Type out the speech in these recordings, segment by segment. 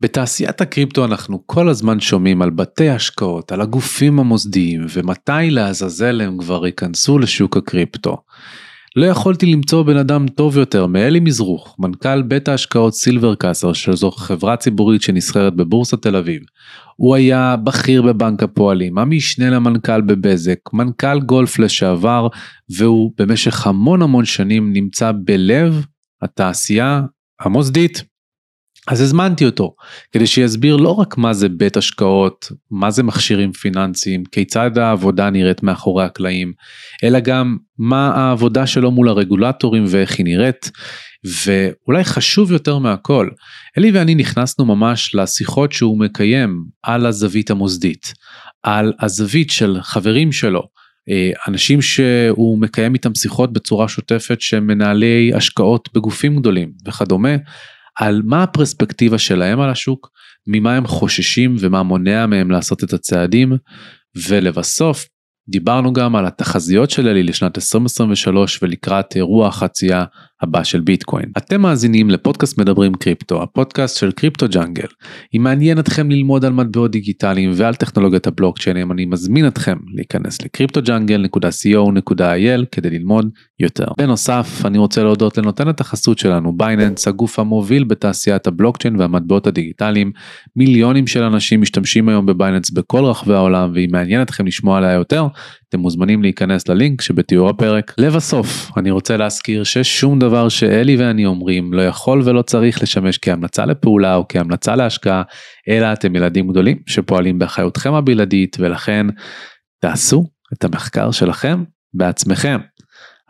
בתעשיית הקריפטו אנחנו כל הזמן שומעים על בתי השקעות, על הגופים המוסדיים ומתי לעזאזל הם כבר ייכנסו לשוק הקריפטו. לא יכולתי למצוא בן אדם טוב יותר מאלי מזרוך, מנכ"ל בית ההשקעות סילבר קאסר, שזו חברה ציבורית שנסחרת בבורסת תל אביב. הוא היה בכיר בבנק הפועלים, המשנה למנכ"ל בבזק, מנכ"ל גולף לשעבר, והוא במשך המון המון שנים נמצא בלב התעשייה המוסדית. אז הזמנתי אותו כדי שיסביר לא רק מה זה בית השקעות, מה זה מכשירים פיננסיים, כיצד העבודה נראית מאחורי הקלעים, אלא גם מה העבודה שלו מול הרגולטורים ואיך היא נראית, ואולי חשוב יותר מהכל, אלי ואני נכנסנו ממש לשיחות שהוא מקיים על הזווית המוסדית, על הזווית של חברים שלו, אה, אנשים שהוא מקיים איתם שיחות בצורה שוטפת שהם מנהלי השקעות בגופים גדולים וכדומה. על מה הפרספקטיבה שלהם על השוק, ממה הם חוששים ומה מונע מהם לעשות את הצעדים, ולבסוף דיברנו גם על התחזיות של אלי לשנת 2023 ולקראת אירוע החצייה הבא של ביטקוין. אתם מאזינים לפודקאסט מדברים קריפטו, הפודקאסט של קריפטו ג'אנגל. אם מעניין אתכם ללמוד על מטבעות דיגיטליים ועל טכנולוגיית הבלוקצ'יינים, אני מזמין אתכם להיכנס לקריפטוג'אנגל.co.il כדי ללמוד יותר. בנוסף, אני רוצה להודות לנותנת החסות שלנו, בייננס, הגוף המוביל בתעשיית הבלוקצ'יין והמטבעות הדיגיטליים. מיליונים של אנשים משתמשים היום בבייננס בכל רחבי העולם, ואם מעניין אתכם לשמוע עליה יותר, אתם מוזמנים להיכנס ללינק שבתיאור הפרק. לבסוף, אני רוצה להזכיר ששום דבר שאלי ואני אומרים לא יכול ולא צריך לשמש כהמלצה לפעולה או כהמלצה להשקעה, אלא אתם ילדים גדולים שפועלים באחריותכם הבלעדית ולכן תעשו את המחקר שלכם בעצמכם.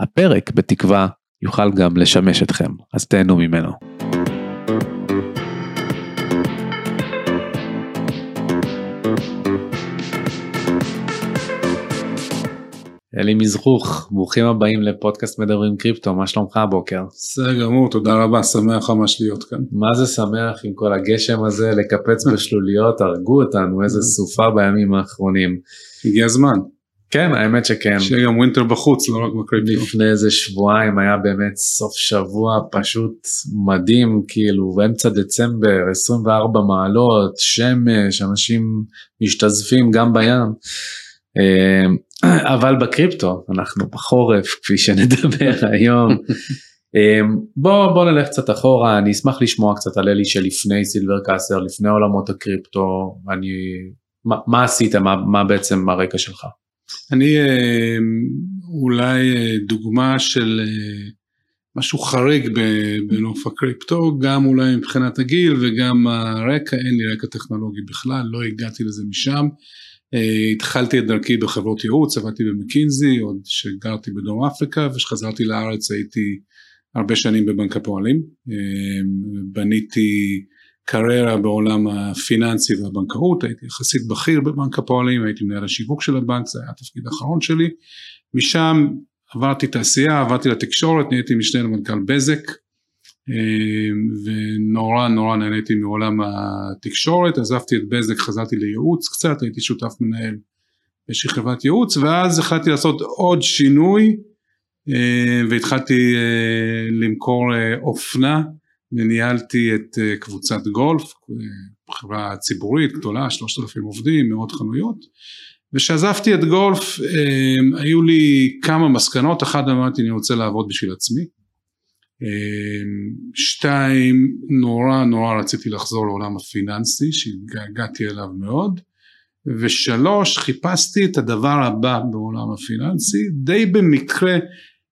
הפרק בתקווה יוכל גם לשמש אתכם, אז תהנו ממנו. אלי מזרוך, ברוכים הבאים לפודקאסט מדברים קריפטו, מה שלומך הבוקר? בסדר גמור, תודה רבה, שמח ממש להיות כאן. מה זה שמח עם כל הגשם הזה, לקפץ בשלוליות, הרגו אותנו, איזה סופה בימים האחרונים. הגיע הזמן. כן, האמת שכן. שיהיה גם winter בחוץ, לא רק בקריפטו. לפני איזה שבועיים היה באמת סוף שבוע פשוט מדהים, כאילו באמצע דצמבר, 24 מעלות, שמש, אנשים משתזפים גם בים. אה, אבל בקריפטו אנחנו בחורף כפי שנדבר היום. אמ, בוא בוא נלך קצת אחורה אני אשמח לשמוע קצת על אלי שלפני סילבר קאסל לפני עולמות הקריפטו אני מה, מה עשית מה, מה בעצם הרקע שלך. אני אמ, אולי אה, דוגמה של אה, משהו חריג בנוף הקריפטו גם אולי מבחינת הגיל וגם הרקע אין לי רקע טכנולוגי בכלל לא הגעתי לזה משם. Uh, התחלתי את דרכי בחברות ייעוץ, עבדתי במקינזי, עוד שגרתי בדרום אפריקה, וכשחזרתי לארץ הייתי הרבה שנים בבנק הפועלים. Uh, בניתי קריירה בעולם הפיננסי והבנקאות, הייתי יחסית בכיר בבנק הפועלים, הייתי מנהל השיווק של הבנק, זה היה התפקיד האחרון שלי. משם עברתי תעשייה, עברתי לתקשורת, נהייתי משנה למנכ"ל בזק. אמ, ונורא נורא נהניתי מעולם התקשורת, עזבתי את בזק, חזרתי לייעוץ קצת, הייתי שותף מנהל באיזושהי חברת ייעוץ, ואז החלטתי לעשות עוד שינוי, אמ, והתחלתי אה, למכור אה, אופנה, וניהלתי את אה, קבוצת גולף, חברה ציבורית גדולה, שלושת אלפים עובדים, מאות חנויות, וכשעזבתי את גולף אמ, היו לי כמה מסקנות, אחת אמרתי אני רוצה לעבוד בשביל עצמי, שתיים, נורא נורא רציתי לחזור לעולם הפיננסי שהתגעגעתי אליו מאוד ושלוש, חיפשתי את הדבר הבא בעולם הפיננסי די במקרה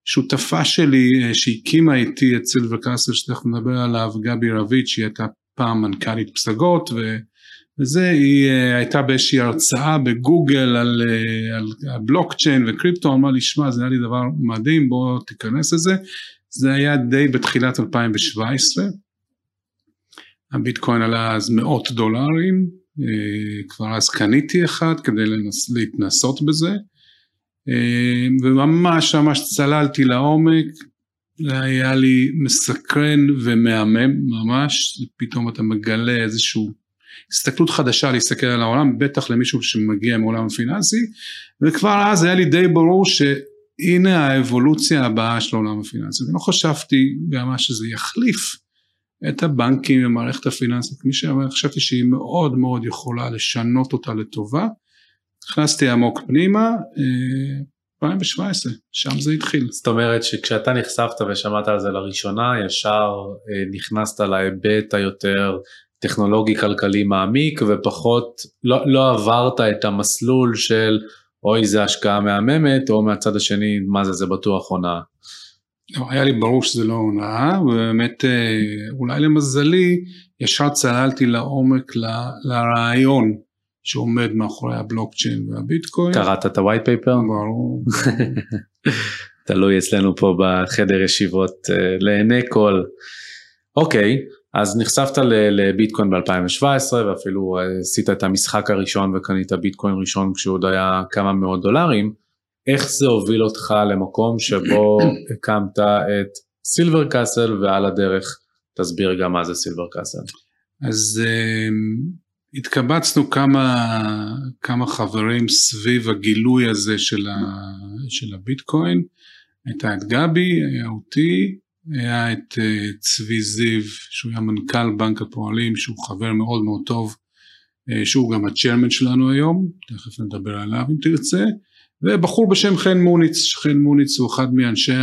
שותפה שלי אה, שהקימה איתי את סילבר קאסל שתכף נדבר עליו גבי רביץ' שהיא הייתה פעם מנכ"לית פסגות ו... וזה היא אה, הייתה באיזושהי הרצאה בגוגל על, אה, על בלוקצ'יין וקריפטו אמרה לי שמע זה היה לי דבר מדהים בוא תיכנס לזה זה היה די בתחילת 2017, הביטקוין עלה אז מאות דולרים, אה, כבר אז קניתי אחד כדי לנס, להתנסות בזה, אה, וממש ממש צללתי לעומק, זה היה לי מסקרן ומהמם ממש, פתאום אתה מגלה איזושהי הסתכלות חדשה להסתכל על העולם, בטח למישהו שמגיע מעולם הפיננסי, וכבר אז היה לי די ברור ש... הנה האבולוציה הבאה של העולם הפיננסי, אני לא חשבתי גם שזה יחליף את הבנקים ומערכת הפיננסית, מי שחשבתי שהיא מאוד מאוד יכולה לשנות אותה לטובה, נכנסתי עמוק פנימה, 2017, שם זה התחיל. זאת אומרת שכשאתה נחשפת ושמעת על זה לראשונה, ישר נכנסת להיבט היותר טכנולוגי כלכלי מעמיק ופחות, לא, לא עברת את המסלול של אוי זה השקעה מהממת או מהצד השני מה זה זה בטוח הונאה. לא, היה לי ברור שזה לא הונאה ובאמת אה, אולי למזלי ישר צללתי לעומק ל, לרעיון שעומד מאחורי הבלוקצ'יין והביטקוין. קראת את הווייט פייפר? ברור. תלוי אצלנו פה בחדר ישיבות אה, לעיני כל. אוקיי, אז נחשפת לביטקוין ב-2017 ואפילו אה, עשית את המשחק הראשון וקנית ביטקוין ראשון כשהוא עוד היה כמה מאות דולרים. איך זה הוביל אותך למקום שבו הקמת את סילבר קאסל ועל הדרך תסביר גם מה זה סילבר קאסל. אז uh, התקבצנו כמה, כמה חברים סביב הגילוי הזה של, ה, של הביטקוין, הייתה את גבי, היה אותי, היה את אה, צבי זיו שהוא היה מנכ"ל בנק הפועלים שהוא חבר מאוד מאוד טוב אה, שהוא גם הצ'רמן שלנו היום תכף נדבר עליו אם תרצה. ובחור בשם חן מוניץ, חן מוניץ הוא אחד מאנשי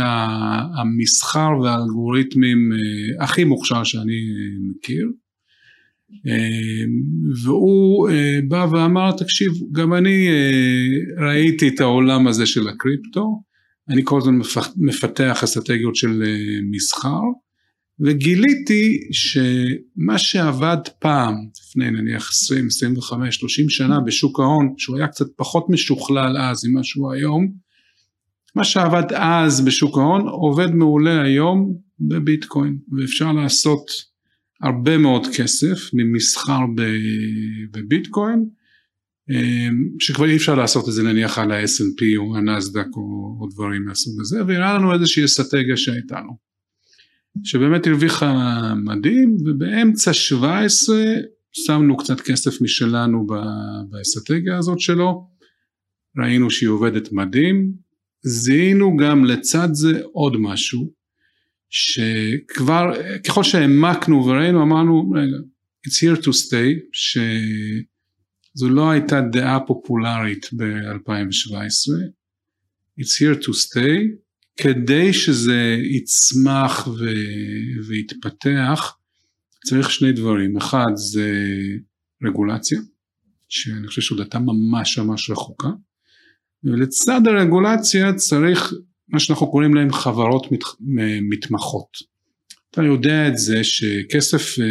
המסחר והאלגוריתמים אה, הכי מוכשר שאני מכיר. והוא בא ואמר תקשיב גם אני ראיתי את העולם הזה של הקריפטו אני כל הזמן מפתח אסטרטגיות של אה, מסחר וגיליתי שמה שעבד פעם לפני נניח 20, 25, 30 שנה בשוק ההון שהוא היה קצת פחות משוכלל אז ממה שהוא היום מה שעבד אז בשוק ההון עובד מעולה היום בביטקוין ואפשר לעשות הרבה מאוד כסף ממסחר בביטקוין שכבר אי אפשר לעשות את זה נניח על ה-S&P או הנסדק או, או דברים מהסוג הזה והראה לנו איזושהי אסטרטגיה שהייתה לו. שבאמת הרוויחה מדהים ובאמצע 17 שמנו קצת כסף משלנו באסטרטגיה הזאת שלו. ראינו שהיא עובדת מדהים זיהינו גם לצד זה עוד משהו שכבר ככל שהעמקנו וראינו אמרנו רגע it's here to stay ש... זו לא הייתה דעה פופולרית ב-2017, It's here to stay, כדי שזה יצמח ו- ויתפתח צריך שני דברים, אחד זה רגולציה, שאני חושב שעוד הייתה ממש ממש רחוקה, ולצד הרגולציה צריך מה שאנחנו קוראים להם חברות מת, מתמחות. אתה יודע את זה שכסף אה,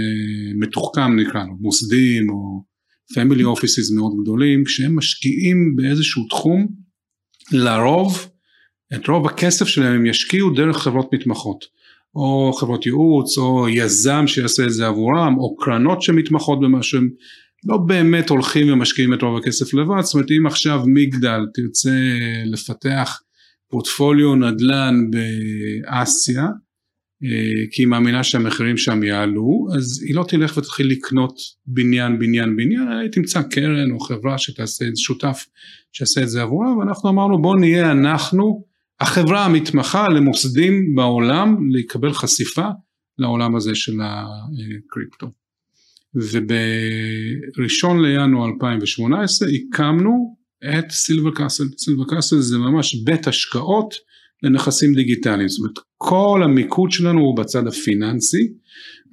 מתוחכם נקרא לו, מוסדים או family offices מאוד גדולים, כשהם משקיעים באיזשהו תחום, לרוב, את רוב הכסף שלהם הם ישקיעו דרך חברות מתמחות, או חברות ייעוץ, או יזם שיעשה את זה עבורם, או קרנות שמתמחות במה שהם לא באמת הולכים ומשקיעים את רוב הכסף לבד, זאת אומרת אם עכשיו מגדל תרצה לפתח פורטפוליו נדל"ן באסיה, כי היא מאמינה שהמחירים שם יעלו, אז היא לא תלך ותתחיל לקנות בניין בניין בניין, היא תמצא קרן או חברה שתעשה, שותף שיעשה את זה עבורה, ואנחנו אמרנו בואו נהיה אנחנו החברה המתמחה למוסדים בעולם לקבל חשיפה לעולם הזה של הקריפטו. ובראשון לינואר 2018 הקמנו את סילבר קאסל, סילבר קאסל זה ממש בית השקעות לנכסים דיגיטליים, זאת אומרת כל המיקוד שלנו הוא בצד הפיננסי,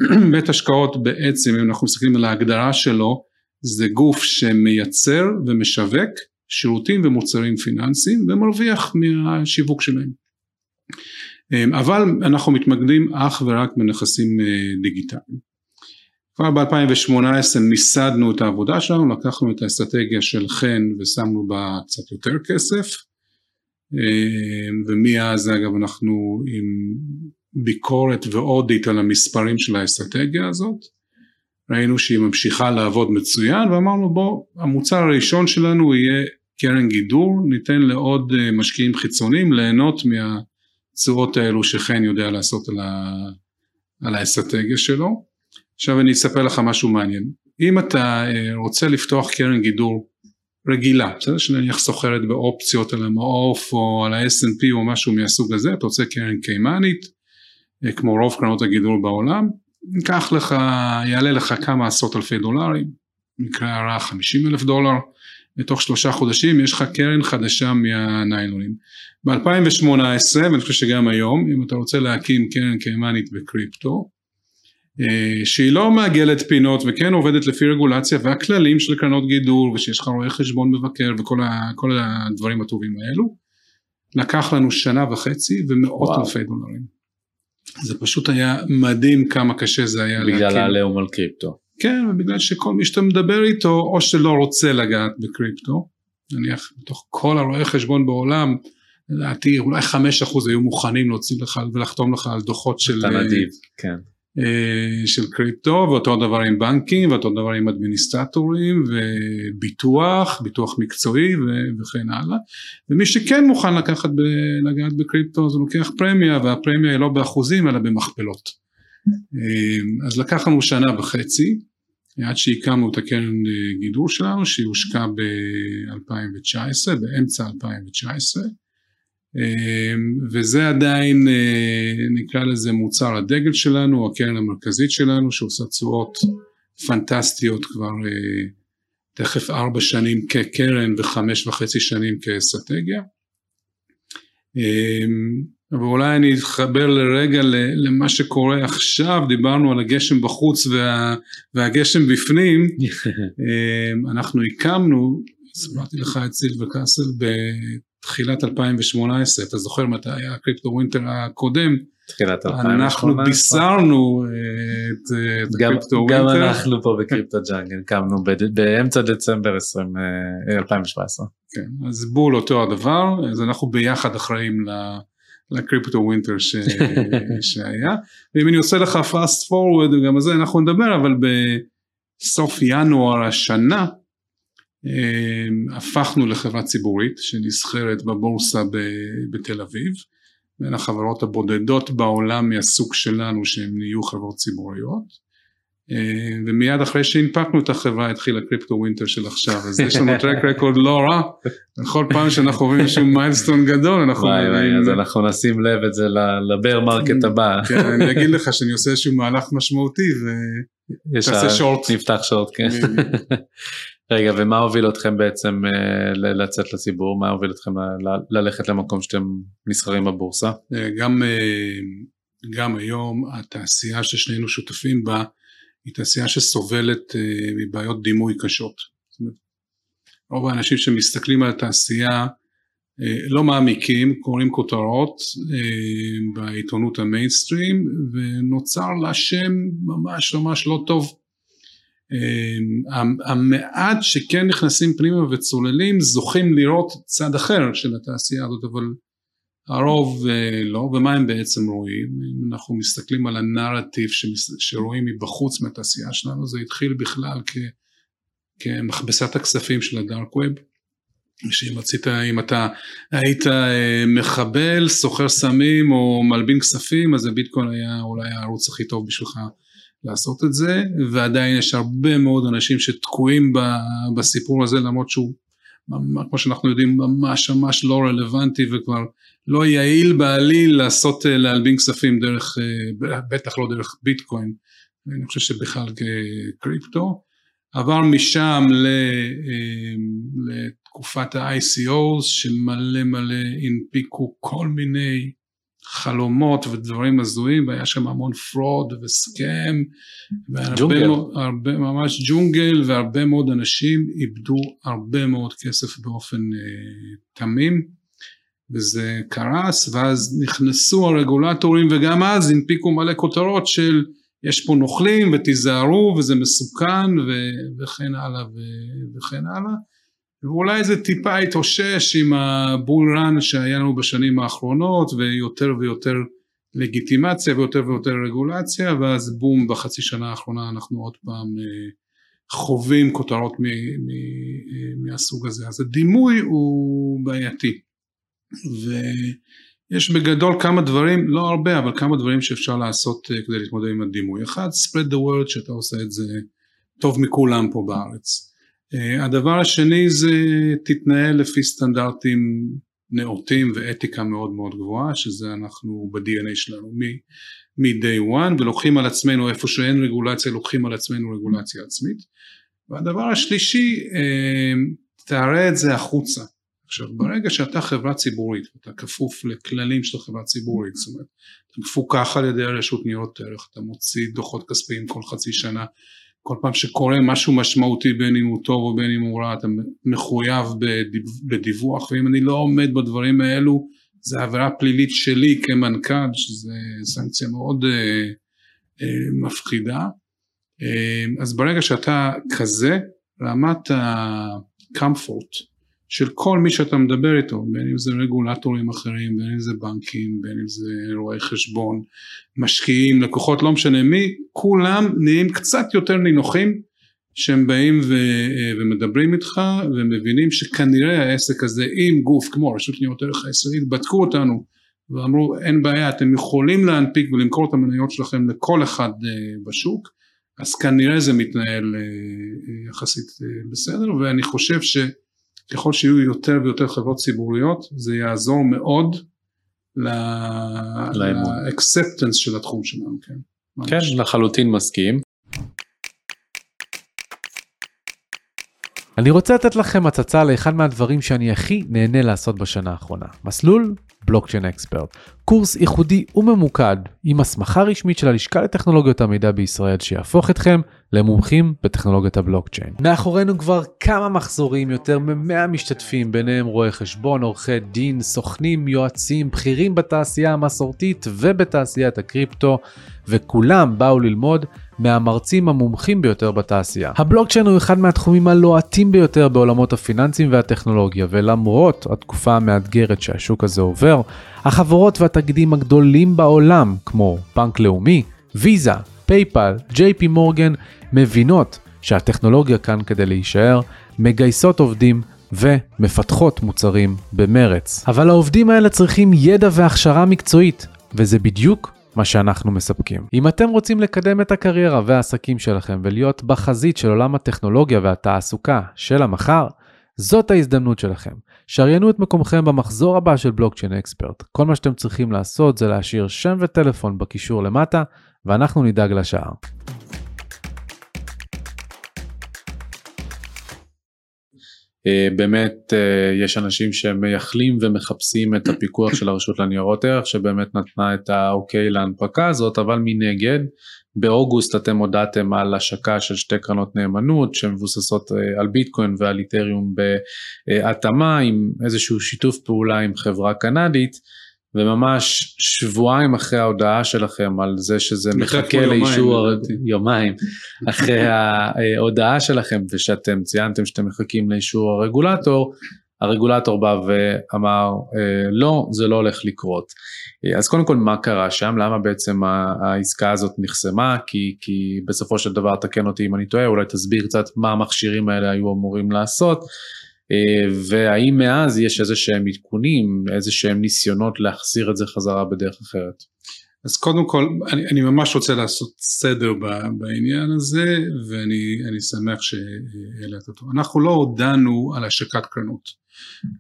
בית השקעות בעצם אם אנחנו מסתכלים על ההגדרה שלו זה גוף שמייצר ומשווק שירותים ומוצרים פיננסיים ומרוויח מהשיווק שלהם. אבל אנחנו מתמקדים אך ורק בנכסים אה, דיגיטליים. כבר ב-2018 מיסדנו את העבודה שלנו, לקחנו את האסטרטגיה של חן ושמנו בה קצת יותר כסף אמ, ומאז אגב אנחנו עם ביקורת ואודיט על המספרים של האסטרטגיה הזאת. ראינו שהיא ממשיכה לעבוד מצוין ואמרנו בוא המוצר הראשון שלנו יהיה קרן גידור ניתן לעוד אה, משקיעים חיצוניים ליהנות מהצורות האלו שחן יודע לעשות על, ה... על האסטרטגיה שלו. עכשיו אני אספר לך משהו מעניין. אם אתה אה, רוצה לפתוח קרן גידור רגילה, בסדר? שנניח סוחרת באופציות על המעוף או על ה-S&P או משהו מהסוג הזה, אתה רוצה קרן קיימנית, אה, כמו רוב קרנות הגידול בעולם, ייקח לך, יעלה לך כמה עשרות אלפי דולרים, מקרה הרע 50 אלף דולר, בתוך שלושה חודשים יש לך קרן חדשה מהניילונים. ב-2018, ואני חושב שגם היום, אם אתה רוצה להקים קרן קיימנית בקריפטו, שהיא לא מעגלת פינות וכן עובדת לפי רגולציה והכללים של קרנות גידור ושיש לך רואה חשבון מבקר וכל הדברים הטובים האלו, לקח לנו שנה וחצי ומאות וואו. אלפי דולרים. זה פשוט היה מדהים כמה קשה זה היה להקים. בגלל העליהום על קריפטו. כן, ובגלל שכל מי שאתה מדבר איתו, או שלא רוצה לגעת בקריפטו, נניח בתוך כל הרואי חשבון בעולם, לדעתי אולי חמש אחוז היו מוכנים להוציא לך ולחתום לך על דוחות של... אתה נדיב, כן. אה, של קריפטו ואותו דבר עם בנקים ואותו דבר עם אדמיניסטטורים וביטוח, ביטוח מקצועי וכן הלאה. ומי שכן מוכן לקחת לגעת בקריפטו אז הוא לוקח פרמיה והפרמיה היא לא באחוזים אלא במכפלות. אה, אז לקח לנו שנה וחצי עד שהקמנו את הקרן אה, גידור שלנו שהיא הושקעה ב-2019 באמצע 2019 אמ, וזה עדיין אה, נקרא לזה מוצר הדגל שלנו, הקרן המרכזית שלנו שעושה תשואות פנטסטיות כבר אה, תכף ארבע שנים כקרן וחמש וחצי שנים כאסטרטגיה. אמ, ואולי אני אתחבר לרגע למה שקורה עכשיו, דיברנו על הגשם בחוץ וה, והגשם בפנים, אמ, אנחנו הקמנו, הסברתי לך את סילבר קאסל תחילת 2018, אתה זוכר מתי היה הקריפטו ווינטר הקודם? תחילת 2018. אנחנו בישרנו את, את גם, הקריפטו winter. גם אנחנו פה בקריפטו ג'אנגל, קמנו באמצע דצמבר 20, 2017. אה, כן, אז בול אותו הדבר, אז אנחנו ביחד אחראים לקריפטו winter ש... שהיה. ואם אני עושה לך fast forward, גם על זה אנחנו נדבר, אבל בסוף ינואר השנה, הפכנו לחברה ציבורית שנסחרת בבורסה בתל אביב, בין החברות הבודדות בעולם מהסוג שלנו שהן נהיו חברות ציבוריות. אמ, ומיד אחרי שהנפקנו את החברה התחיל הקריפטו winter של עכשיו אז יש לנו track record לא רע. בכל פעם שאנחנו רואים איזשהו milestone גדול אנחנו וואי וואי אז אנחנו נשים לב את זה ל bear market הבא. כן אני אגיד לך שאני עושה איזשהו מהלך משמעותי ותעשה שורט נפתח שורט כן רגע, ומה הוביל אתכם בעצם אה, לצאת לציבור? מה הוביל אתכם ללכת למקום שאתם נסחרים בבורסה? אה, גם, אה, גם היום התעשייה ששנינו שותפים בה היא תעשייה שסובלת מבעיות דימוי קשות. רוב האנשים שמסתכלים על התעשייה לא מעמיקים, קוראים כותרות בעיתונות המיינסטרים ונוצר לה שם ממש ממש לא טוב. אמ, המעט שכן נכנסים פנימה וצוללים זוכים לראות צד אחר של התעשייה הזאת אבל הרוב אה, לא. ומה הם בעצם רואים? אם אנחנו מסתכלים על הנרטיב שרואים מבחוץ מהתעשייה שלנו זה התחיל בכלל כ, כמכבסת הכספים של הדארק ווב. שאם רצית אם אתה היית אה, מחבל סוחר סמים או מלבין כספים אז הביטקוין היה אולי הערוץ הכי טוב בשבילך לעשות את זה ועדיין יש הרבה מאוד אנשים שתקועים בסיפור הזה למרות שהוא כמו שאנחנו יודעים ממש ממש לא רלוונטי וכבר לא יעיל בעליל לעשות להלבין כספים דרך בטח לא דרך ביטקוין אני חושב שבכלל קריפטו עבר משם לתקופת ה-ICOs שמלא מלא הנפיקו כל מיני חלומות ודברים הזויים והיה שם המון fraud ו scam ג'ונגל. הרבה, ממש ג'ונגל והרבה מאוד אנשים איבדו הרבה מאוד כסף באופן אה, תמים וזה קרס ואז נכנסו הרגולטורים וגם אז הנפיקו מלא כותרות של יש פה נוכלים ותיזהרו וזה מסוכן ו- וכן הלאה ו- וכן הלאה ואולי זה טיפה התאושש עם הבול רן שהיה לנו בשנים האחרונות ויותר ויותר לגיטימציה ויותר ויותר רגולציה ואז בום בחצי שנה האחרונה אנחנו עוד פעם אה, חווים כותרות מ, מ, מהסוג הזה. אז הדימוי הוא בעייתי. ויש בגדול כמה דברים לא הרבה אבל כמה דברים שאפשר לעשות אה, כדי להתמודד עם הדימוי. אחד spread the word שאתה עושה את זה טוב מכולם פה בארץ הדבר השני זה תתנהל לפי סטנדרטים נאותים ואתיקה מאוד מאוד גבוהה שזה אנחנו ב-DNA שלנו מ-day one ולוקחים על עצמנו איפה שאין רגולציה לוקחים על עצמנו רגולציה עצמית. והדבר השלישי אה, תראה את זה החוצה. עכשיו ברגע שאתה חברה ציבורית אתה כפוף לכללים של חברה ציבורית זאת אומרת אתה מפוקח על ידי הרשות ניירות ערך אתה מוציא דוחות כספיים כל חצי שנה כל פעם שקורה משהו משמעותי בין אם הוא טוב או בין אם הוא רע אתה מחויב בדיווח. ואם אני לא עומד בדברים האלו זה עבירה פלילית שלי כמנכ"ל שזה סנקציה מאוד אה, אה, מפחידה. אה, אז ברגע שאתה כזה רמת הקמפורט של כל מי שאתה מדבר איתו, בין אם זה רגולטורים אחרים, בין אם זה בנקים, בין אם זה רואי חשבון, משקיעים, לקוחות, לא משנה מי, כולם נהיים קצת יותר נינוחים שהם באים ו, ומדברים איתך ומבינים שכנראה העסק הזה עם גוף כמו רשות ניירות ערך הישראלית בדקו אותנו ואמרו אין בעיה אתם יכולים להנפיק ולמכור את המניות שלכם לכל אחד אה, בשוק אז כנראה זה מתנהל אה, יחסית אה, בסדר ואני חושב ש... ככל שיהיו יותר ויותר חברות ציבוריות זה יעזור מאוד לאקספטנס של התחום שלנו. כן, כן לחלוטין מסכים. אני רוצה לתת לכם הצצה לאחד מהדברים שאני הכי נהנה לעשות בשנה האחרונה. מסלול בלוקצ'יין אקספרט. קורס ייחודי וממוקד עם הסמכה רשמית של הלשכה לטכנולוגיות המידע בישראל שיהפוך אתכם למומחים בטכנולוגיית הבלוקצ'יין. מאחורינו כבר כמה מחזורים, יותר מ-100 משתתפים, ביניהם רואי חשבון, עורכי דין, סוכנים, יועצים, בכירים בתעשייה המסורתית ובתעשיית הקריפטו, וכולם באו ללמוד מהמרצים המומחים ביותר בתעשייה. הבלוקצ'יין הוא אחד מהתחומים הלוהטים ביותר בעולמות הפיננסים והטכנולוגיה, ולמרות התקופה המאתגרת שהשוק הזה עובר, החברות והתאגידים הגדולים בעולם, כמו בנק לאומי, ויזה, פייפל, ג'יי פי מורגן, מבינות שהטכנולוגיה כאן כדי להישאר, מגייסות עובדים ומפתחות מוצרים במרץ. אבל העובדים האלה צריכים ידע והכשרה מקצועית, וזה בדיוק מה שאנחנו מספקים. אם אתם רוצים לקדם את הקריירה והעסקים שלכם ולהיות בחזית של עולם הטכנולוגיה והתעסוקה של המחר, זאת ההזדמנות שלכם. שריינו את מקומכם במחזור הבא של בלוקצ'יין אקספרט. כל מה שאתם צריכים לעשות זה להשאיר שם וטלפון בקישור למטה, ואנחנו נדאג לשאר. אה, באמת אה, יש אנשים שמייחלים ומחפשים את הפיקוח של הרשות לניירות ערך שבאמת נתנה את האוקיי להנפקה הזאת אבל מנגד באוגוסט אתם הודעתם על השקה של שתי קרנות נאמנות שמבוססות אה, על ביטקוין ועל איתריום בהתאמה עם איזשהו שיתוף פעולה עם חברה קנדית וממש שבועיים אחרי ההודעה שלכם על זה שזה מחכה לאישור. יומיים אחרי ההודעה שלכם ושאתם ציינתם שאתם מחכים לאישור הרגולטור, הרגולטור בא ואמר אה, לא זה לא הולך לקרות. אז קודם כל מה קרה שם למה בעצם העסקה הזאת נחסמה כי, כי בסופו של דבר תקן אותי אם אני טועה אולי תסביר קצת מה המכשירים האלה היו אמורים לעשות. אה, והאם מאז יש איזה שהם עדכונים, איזה שהם ניסיונות להחזיר את זה חזרה בדרך אחרת? אז קודם כל אני, אני ממש רוצה לעשות סדר בעניין הזה ואני שמח שהעלית אותו. אנחנו לא הודענו על השקת קרנות,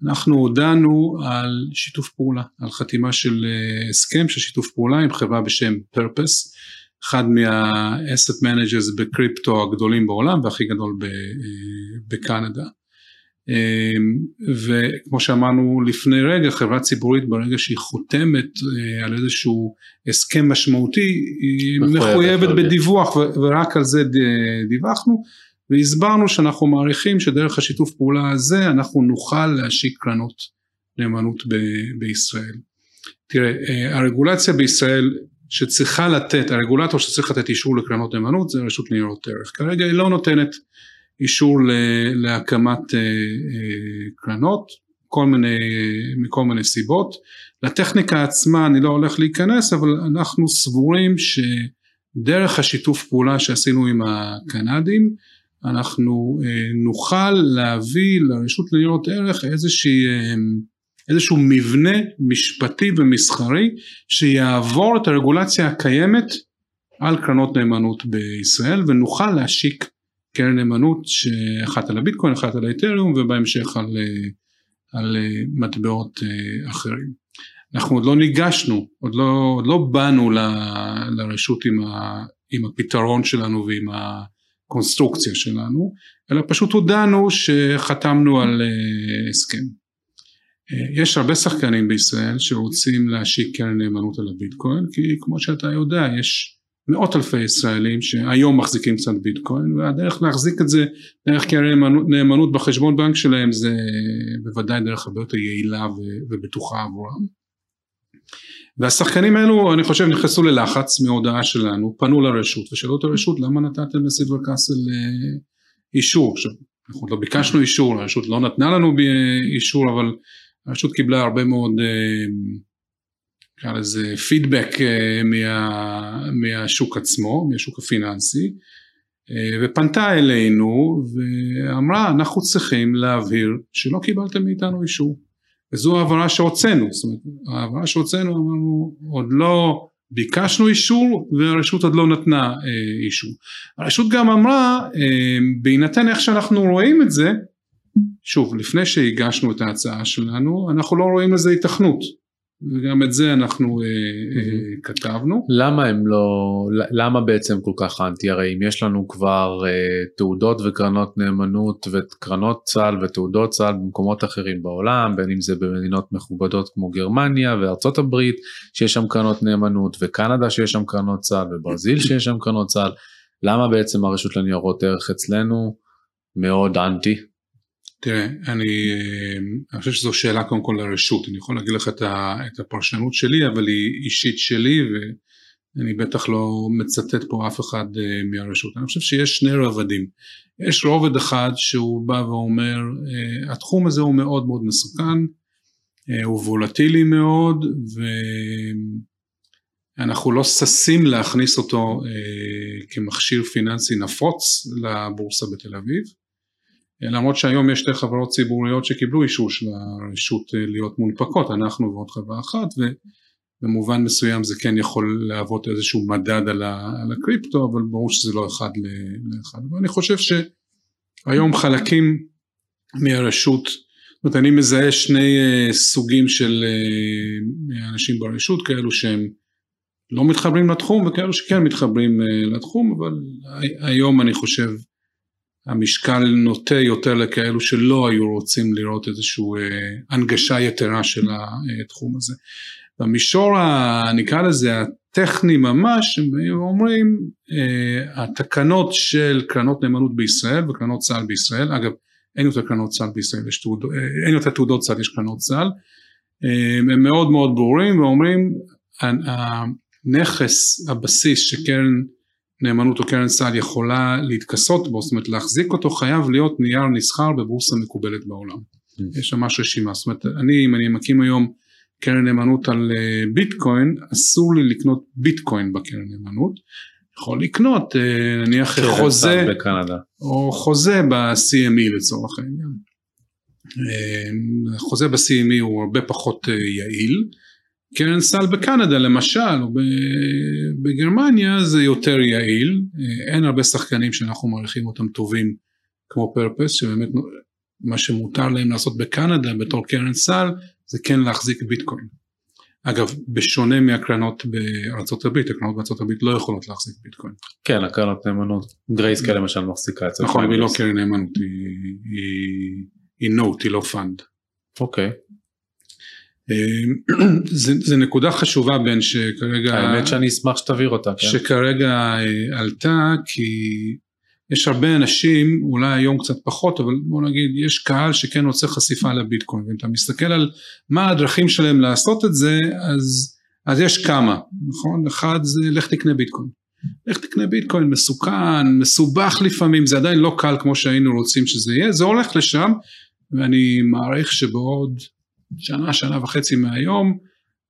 אנחנו הודענו על שיתוף פעולה, על חתימה של אה, הסכם של שיתוף פעולה עם חברה בשם פרפס, אחד מה-asset managers בקריפטו הגדולים בעולם והכי גדול אה, בקנדה. אמ, וכמו שאמרנו לפני רגע חברה ציבורית ברגע שהיא חותמת אה, על איזשהו הסכם משמעותי היא מחויבת בדיווח ורק על זה דיווחנו. והסברנו שאנחנו מעריכים שדרך השיתוף פעולה הזה אנחנו נוכל להשיק קרנות נאמנות ב- בישראל. תראה אה, הרגולציה בישראל שצריכה לתת הרגולטור שצריך לתת אישור לקרנות נאמנות זה רשות ניירות ערך. כרגע היא לא נותנת אישור להקמת אה, אה, קרנות, כל מיני, מכל מיני סיבות. לטכניקה עצמה אני לא הולך להיכנס, אבל אנחנו סבורים שדרך השיתוף פעולה שעשינו עם הקנדים, אנחנו אה, נוכל להביא לרשות לניירות ערך איזושהי, איזשהו מבנה משפטי ומסחרי שיעבור את הרגולציה הקיימת על קרנות נאמנות בישראל ונוכל להשיק קרן נאמנות שאחת על הביטקוין, אחת על האתריום ובהמשך על, על מטבעות אחרים. אנחנו עוד לא ניגשנו, עוד לא, עוד לא באנו ל, לרשות עם, ה, עם הפתרון שלנו ועם הקונסטרוקציה שלנו, אלא פשוט הודענו שחתמנו על הסכם. יש הרבה שחקנים בישראל שרוצים להשיק קרן נאמנות על הביטקוין, כי כמו שאתה יודע, יש מאות אלפי ישראלים שהיום מחזיקים קצת ביטקוין והדרך להחזיק את זה דרך קרן נאמנות בחשבון בנק שלהם זה בוודאי דרך הרבה יותר יעילה ובטוחה עבורם. והשחקנים האלו אני חושב נכנסו ללחץ מהודעה שלנו פנו לרשות ושאלו את הרשות למה נתתם לסילבר קאסל אה, אישור עכשיו אנחנו לא ביקשנו אישור הרשות לא נתנה לנו אישור אבל הרשות קיבלה הרבה מאוד אה, נקרא לזה פידבק אה, מה, מהשוק עצמו, מהשוק הפיננסי, אה, ופנתה אלינו ואמרה אנחנו צריכים להבהיר שלא קיבלתם מאיתנו אישור. וזו ההעברה שהוצאנו, זאת אומרת ההעברה שהוצאנו אמרנו עוד לא ביקשנו אישור והרשות עוד לא נתנה אה, אישור. הרשות גם אמרה אה, בהינתן איך שאנחנו רואים את זה, שוב לפני שהגשנו את ההצעה שלנו אנחנו לא רואים לזה התכנות. וגם את זה אנחנו אה, אה, כתבנו. למה הם לא, למה בעצם כל כך אנטי? הרי אם יש לנו כבר אה, תעודות וקרנות נאמנות וקרנות צה"ל ותעודות צה"ל במקומות אחרים בעולם, בין אם זה במדינות מכובדות כמו גרמניה וארצות הברית שיש שם קרנות נאמנות וקנדה שיש שם קרנות צה"ל וברזיל שיש שם קרנות צה"ל, למה בעצם הרשות לניירות ערך אצלנו מאוד אנטי? תראה, אני, אני חושב שזו שאלה קודם כל לרשות, אני יכול להגיד לך את, ה, את הפרשנות שלי, אבל היא אישית שלי ואני בטח לא מצטט פה אף אחד אה, מהרשות. אני חושב שיש שני רבדים. יש רובד אחד שהוא בא ואומר, אה, התחום הזה הוא מאוד מאוד מסוכן, אה, הוא וולטילי מאוד, ואנחנו לא ששים להכניס אותו כמכשיר פיננסי נפוץ לבורסה בתל אביב. למרות שהיום יש שתי חברות ציבוריות שקיבלו אישור של הרשות אה, להיות מונפקות, אנחנו ועוד חברה אחת, ובמובן מסוים זה כן יכול להוות איזשהו מדד על, על הקריפטו, אבל ברור שזה לא אחד לאחד. ואני חושב שהיום חלקים מהרשות, זאת אומרת אני מזהה שני אה, סוגים של אה, אנשים ברשות, כאלו שהם לא מתחברים לתחום וכאלו שכן מתחברים לתחום, אבל היום אני חושב המשקל נוטה יותר לכאלו שלא היו רוצים לראות איזושהי אה, הנגשה יתרה של התחום הזה. במישור, ה, נקרא לזה הטכני ממש, הם אומרים אה, התקנות של קרנות נאמנות בישראל וקרנות צה"ל בישראל, אגב אין יותר קרנות צה"ל בישראל, יש תעוד, אה, אין יותר תעודות צה"ל, יש קרנות צה"ל, הם מאוד מאוד ברורים ואומרים הנכס, הבסיס שקרן נאמנות או קרן סל יכולה להתכסות בו, זאת אומרת להחזיק אותו חייב להיות נייר נסחר בבורסה מקובלת בעולם. Mm. יש שם ממש רשימה, זאת אומרת אני אם אני מקים היום קרן נאמנות על אה, ביטקוין, אסור לי לקנות ביטקוין בקרן נאמנות, יכול לקנות אה, נניח חוזה, בקנדה. או חוזה ב-CME לצורך העניין. אה, חוזה ב-CME הוא הרבה פחות יעיל, קרן סל בקנדה למשל, או בגרמניה זה יותר יעיל, אין הרבה שחקנים שאנחנו מעריכים אותם טובים כמו פרפס, שבאמת מה שמותר להם לעשות בקנדה בתור קרן סל זה כן להחזיק ביטקוין. אגב, בשונה מהקרנות בארצות הברית, הקרנות בארצות הברית לא יכולות להחזיק ביטקוין. כן, הקרנות נאמנות, גרייסקייל למשל מחזיקה את זה. נכון, היא לא קרן נאמנות, היא not, היא לא fund. אוקיי. אה, זה, זה נקודה חשובה בין שכרגע, האמת שאני אשמח שתעביר אותה, כן? שכרגע אה, עלתה כי יש הרבה אנשים, אולי היום קצת פחות, אבל בוא נגיד יש קהל שכן רוצה חשיפה לביטקוין, ואם אתה מסתכל על מה הדרכים שלהם לעשות את זה, אז, אז יש כמה, נכון? אחד זה לך תקנה ביטקוין. לך תקנה ביטקוין מסוכן, מסובך לפעמים, זה עדיין לא קל כמו שהיינו רוצים שזה יהיה, זה הולך לשם, ואני מעריך שבעוד שנה, שנה וחצי מהיום,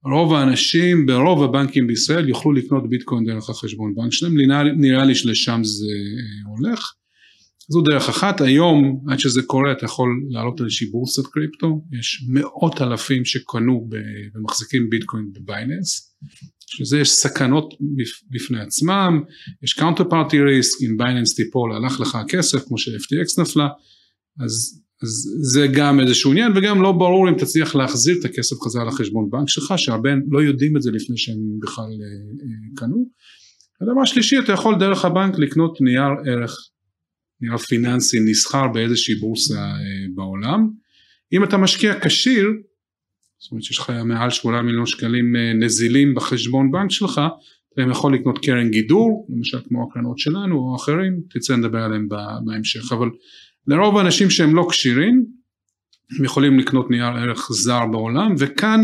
רוב האנשים ברוב הבנקים בישראל יוכלו לקנות ביטקוין דרך החשבון בנק שלהם, נראה, נראה לי שלשם זה אה, הולך. זו דרך אחת, היום עד שזה קורה אתה יכול לעלות על איזושהי בורסת קריפטו, יש מאות אלפים שקנו ומחזיקים ביטקוין בבייננס, שזה יש סכנות בפני עצמם, יש counter party risk, אם בייננס תיפול הלך לך הכסף כמו ש-FTX נפלה, אז אז זה גם איזשהו עניין וגם לא ברור אם תצליח להחזיר את הכסף חזרה לחשבון בנק שלך שהרבה לא יודעים את זה לפני שהם בכלל קנו. הדבר השלישי אתה יכול דרך הבנק לקנות נייר ערך, נייר פיננסי נסחר באיזושהי בורסה בעולם. אם אתה משקיע כשיר זאת אומרת שיש לך מעל 8 מיליון שקלים אה, נזילים בחשבון בנק שלך, אתה יכול לקנות קרן גידור, למשל כמו הקרנות שלנו או אחרים, תצא נדבר עליהם בהמשך, אבל לרוב האנשים שהם לא כשירים, הם יכולים לקנות נייר ערך זר בעולם, וכאן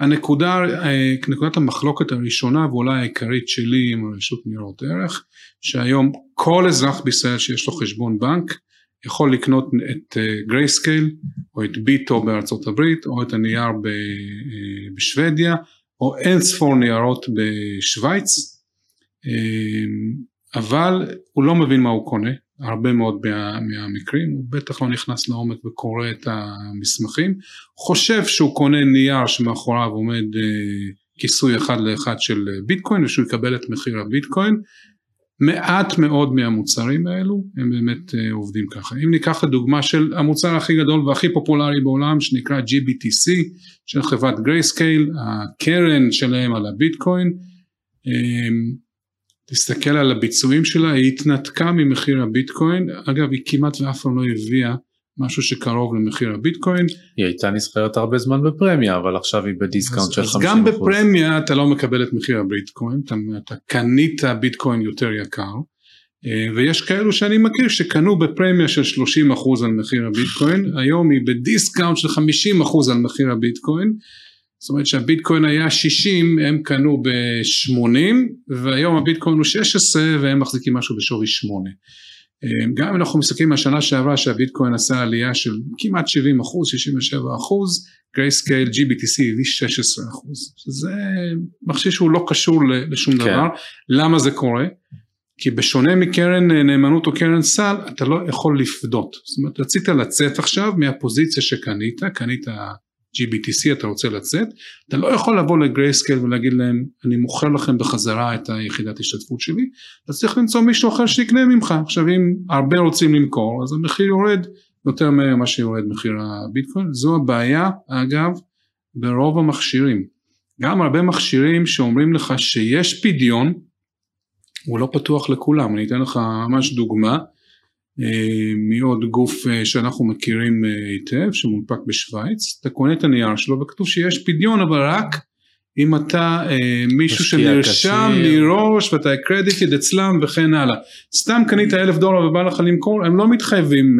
הנקודה, אה, נקודת המחלוקת הראשונה ואולי העיקרית שלי עם הרשות ניירות ערך, שהיום כל אזרח בישראל שיש לו חשבון בנק, יכול לקנות את גרייסקייל אה, או את BITO בארצות הברית או את הנייר אה, בשוודיה או אין ספור ניירות בשוויץ אבל הוא לא מבין מה הוא קונה הרבה מאוד מה, מהמקרים הוא בטח לא נכנס לעומק וקורא את המסמכים חושב שהוא קונה נייר שמאחוריו עומד כיסוי אחד לאחד של ביטקוין ושהוא יקבל את מחיר הביטקוין מעט מאוד מהמוצרים האלו הם באמת אה, עובדים ככה. אם ניקח לדוגמה של המוצר הכי גדול והכי פופולרי בעולם שנקרא GBTC של חברת גרייסקייל, הקרן שלהם על הביטקוין, אמ, תסתכל על הביצועים שלה, היא התנתקה ממחיר הביטקוין, אגב היא כמעט ואף פעם לא הביאה משהו שקרוב למחיר הביטקוין. היא הייתה נסחרת הרבה זמן בפרמיה אבל עכשיו היא בדיסקאונט של 50%. אז גם בפרמיה אתה לא מקבל את מחיר הביטקוין, אתה, אתה קנית ביטקוין יותר יקר אה, ויש כאלו שאני מכיר שקנו בפרמיה של 30% על מחיר הביטקוין, היום היא בדיסקאונט של 50% על מחיר הביטקוין. זאת אומרת שהביטקוין היה 60 הם קנו ב-80 והיום הביטקוין הוא 16 והם מחזיקים משהו בשווי 8. גם אם אנחנו מסתכלים מהשנה שעברה שהביטקוין עשה עלייה של כמעט 70 אחוז, 67 אחוז, גרייסקייל GBTC הביא 16 אחוז, שזה מכשיר שהוא לא קשור לשום כן. דבר, למה זה קורה? כי בשונה מקרן נאמנות או קרן סל אתה לא יכול לפדות, זאת אומרת רצית לצאת עכשיו מהפוזיציה שקנית, קנית GBTC אתה רוצה לצאת, אתה לא יכול לבוא לגרייסקייל ולהגיד להם אני מוכר לכם בחזרה את היחידת השתתפות שלי, אתה צריך למצוא מישהו אחר שיקנה ממך, עכשיו אם הרבה רוצים למכור אז המחיר יורד יותר מהר ממה שיורד מחיר הביטקוין, זו הבעיה אגב ברוב המכשירים, גם הרבה מכשירים שאומרים לך שיש פדיון, הוא לא פתוח לכולם, אני אתן לך ממש דוגמה, מעוד גוף אה, שאנחנו מכירים אה, היטב שמונפק בשוויץ, אתה קונה את הנייר שלו וכתוב שיש פדיון אבל רק אם אתה מישהו שנרשם מראש ואתה קרדיטד אצלם וכן הלאה. סתם קנית אלף דולר ובא לך למכור הם לא מתחייבים.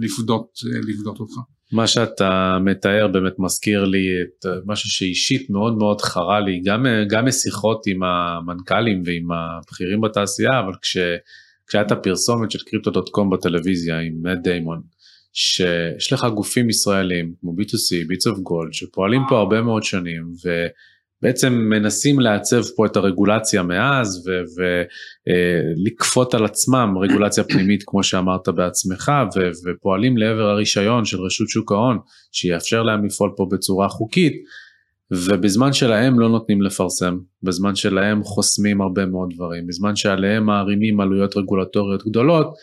לפדות, לפדות אותך. מה שאתה מתאר באמת מזכיר לי את משהו שאישית מאוד מאוד חרה לי גם, גם משיחות עם המנכ"לים ועם הבכירים בתעשייה אבל כש... כשהייתה פרסומת של קריפטו.קום בטלוויזיה עם מאט דיימון, שיש לך גופים ישראלים כמו B2C, ביטס אוף גולד, שפועלים פה הרבה מאוד שנים ובעצם מנסים לעצב פה את הרגולציה מאז ולכפות אה, על עצמם רגולציה פנימית כמו שאמרת בעצמך ופועלים לעבר הרישיון של רשות שוק ההון שיאפשר להם לפעול פה בצורה חוקית. ובזמן שלהם לא נותנים לפרסם, בזמן שלהם חוסמים הרבה מאוד דברים, בזמן שעליהם מערימים עלויות רגולטוריות גדולות,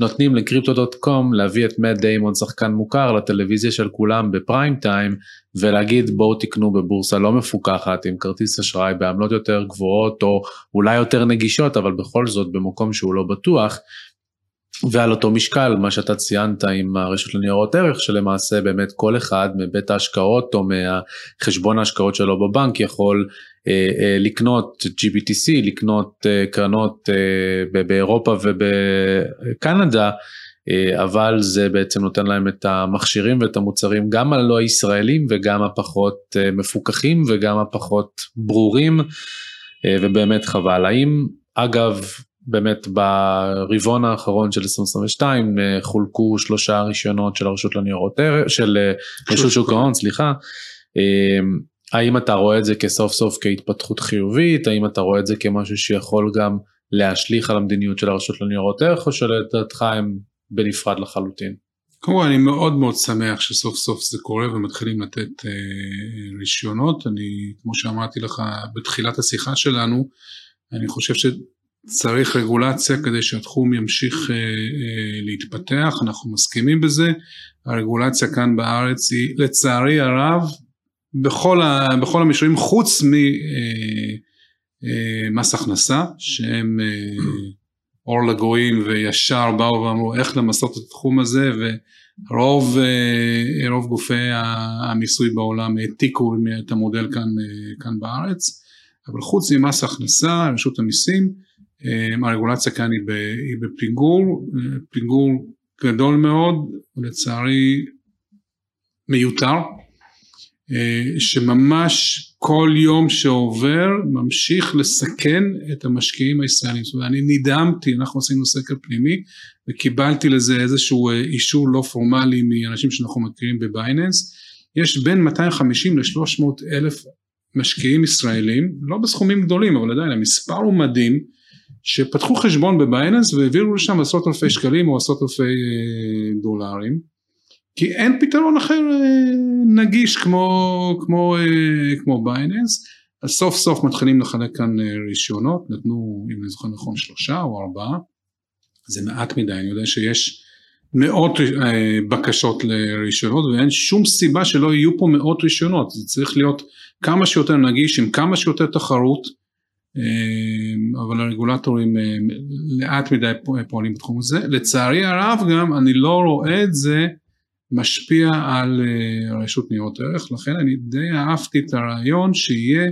נותנים לקריפטו.קום להביא את מאט דיימון שחקן מוכר לטלוויזיה של כולם בפריים טיים ולהגיד בואו תקנו בבורסה לא מפוקחת עם כרטיס אשראי בעמלות יותר גבוהות או אולי יותר נגישות אבל בכל זאת במקום שהוא לא בטוח ועל אותו משקל מה שאתה ציינת עם הרשות לניירות ערך שלמעשה באמת כל אחד מבית ההשקעות או מהחשבון ההשקעות שלו בבנק יכול אה, אה, לקנות GBTC, לקנות אה, קרנות אה, באירופה ובקנדה אה, אבל זה בעצם נותן להם את המכשירים ואת המוצרים גם הלא ישראלים וגם הפחות אה, מפוקחים וגם הפחות ברורים אה, ובאמת חבל. האם אגב באמת ברבעון האחרון של 2022 אה, חולקו שלושה רישיונות של הרשות לניירות ערך, של אה, רשות שוק ההון, סליחה. אה, האם אתה רואה את זה כסוף סוף כהתפתחות חיובית, האם אתה רואה את זה כמשהו שיכול גם להשליך על המדיניות של הרשות לניירות ערך, או שלדעתך הם בנפרד לחלוטין? כמובן אני מאוד מאוד שמח שסוף סוף זה קורה ומתחילים לתת אה, רישיונות, אני כמו שאמרתי לך בתחילת השיחה שלנו, אני חושב ש... צריך רגולציה כדי שהתחום ימשיך להתפתח, אנחנו מסכימים בזה, הרגולציה כאן בארץ היא לצערי הרב בכל, ה, בכל המישורים חוץ ממס הכנסה שהם אור לגויים וישר באו ואמרו איך למסות את התחום הזה? ורוב רוב גופי המיסוי בעולם העתיקו את המודל כאן, כאן בארץ. אבל חוץ ממס הכנסה רשות המיסים הרגולציה כאן היא בפיגור, פיגור גדול מאוד ולצערי מיותר שממש כל יום שעובר ממשיך לסכן את המשקיעים הישראלים. זאת אומרת, אני נדהמתי, אנחנו עשינו סקר פנימי וקיבלתי לזה איזשהו אישור לא פורמלי מאנשים שאנחנו מכירים בבייננס. יש בין 250 ל-300 אלף משקיעים ישראלים, לא בסכומים גדולים אבל עדיין המספר הוא מדהים, שפתחו חשבון בבייננס והעבירו לשם עשרות אלפי שקלים או עשרות אלפי דולרים. כי אין פתרון אחר נגיש כמו, כמו, כמו בייננס, אז סוף סוף מתחילים לחלק כאן רישיונות, נתנו אם אני זוכר נכון שלושה או ארבעה, זה מעט מדי, אני יודע שיש מאות בקשות לרישיונות ואין שום סיבה שלא יהיו פה מאות רישיונות, זה צריך להיות כמה שיותר נגיש עם כמה שיותר תחרות, אבל הרגולטורים לאט מדי פועלים בתחום הזה, לצערי הרב גם אני לא רואה את זה משפיע על רשות ניירות ערך, לכן אני די אהבתי את הרעיון שיהיה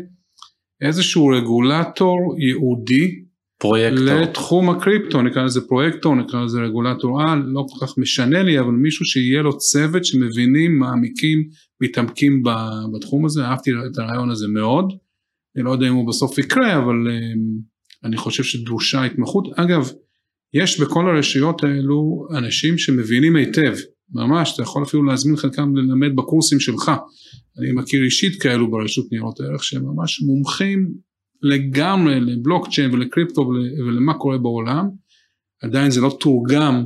איזשהו רגולטור ייעודי פרויקטור. לתחום הקריפטו, נקרא לזה פרויקטור, נקרא לזה רגולטור על, לא כל כך משנה לי, אבל מישהו שיהיה לו צוות שמבינים, מעמיקים, מתעמקים בתחום הזה, אהבתי את הרעיון הזה מאוד, אני לא יודע אם הוא בסוף יקרה, אבל אני חושב שדרושה התמחות. אגב, יש בכל הרשויות האלו אנשים שמבינים היטב ממש, אתה יכול אפילו להזמין חלקם ללמד בקורסים שלך. אני מכיר אישית כאלו ברשות ניירות ערך שהם ממש מומחים לגמרי לבלוקצ'יין ולקריפטו ולמה קורה בעולם. עדיין זה לא תורגם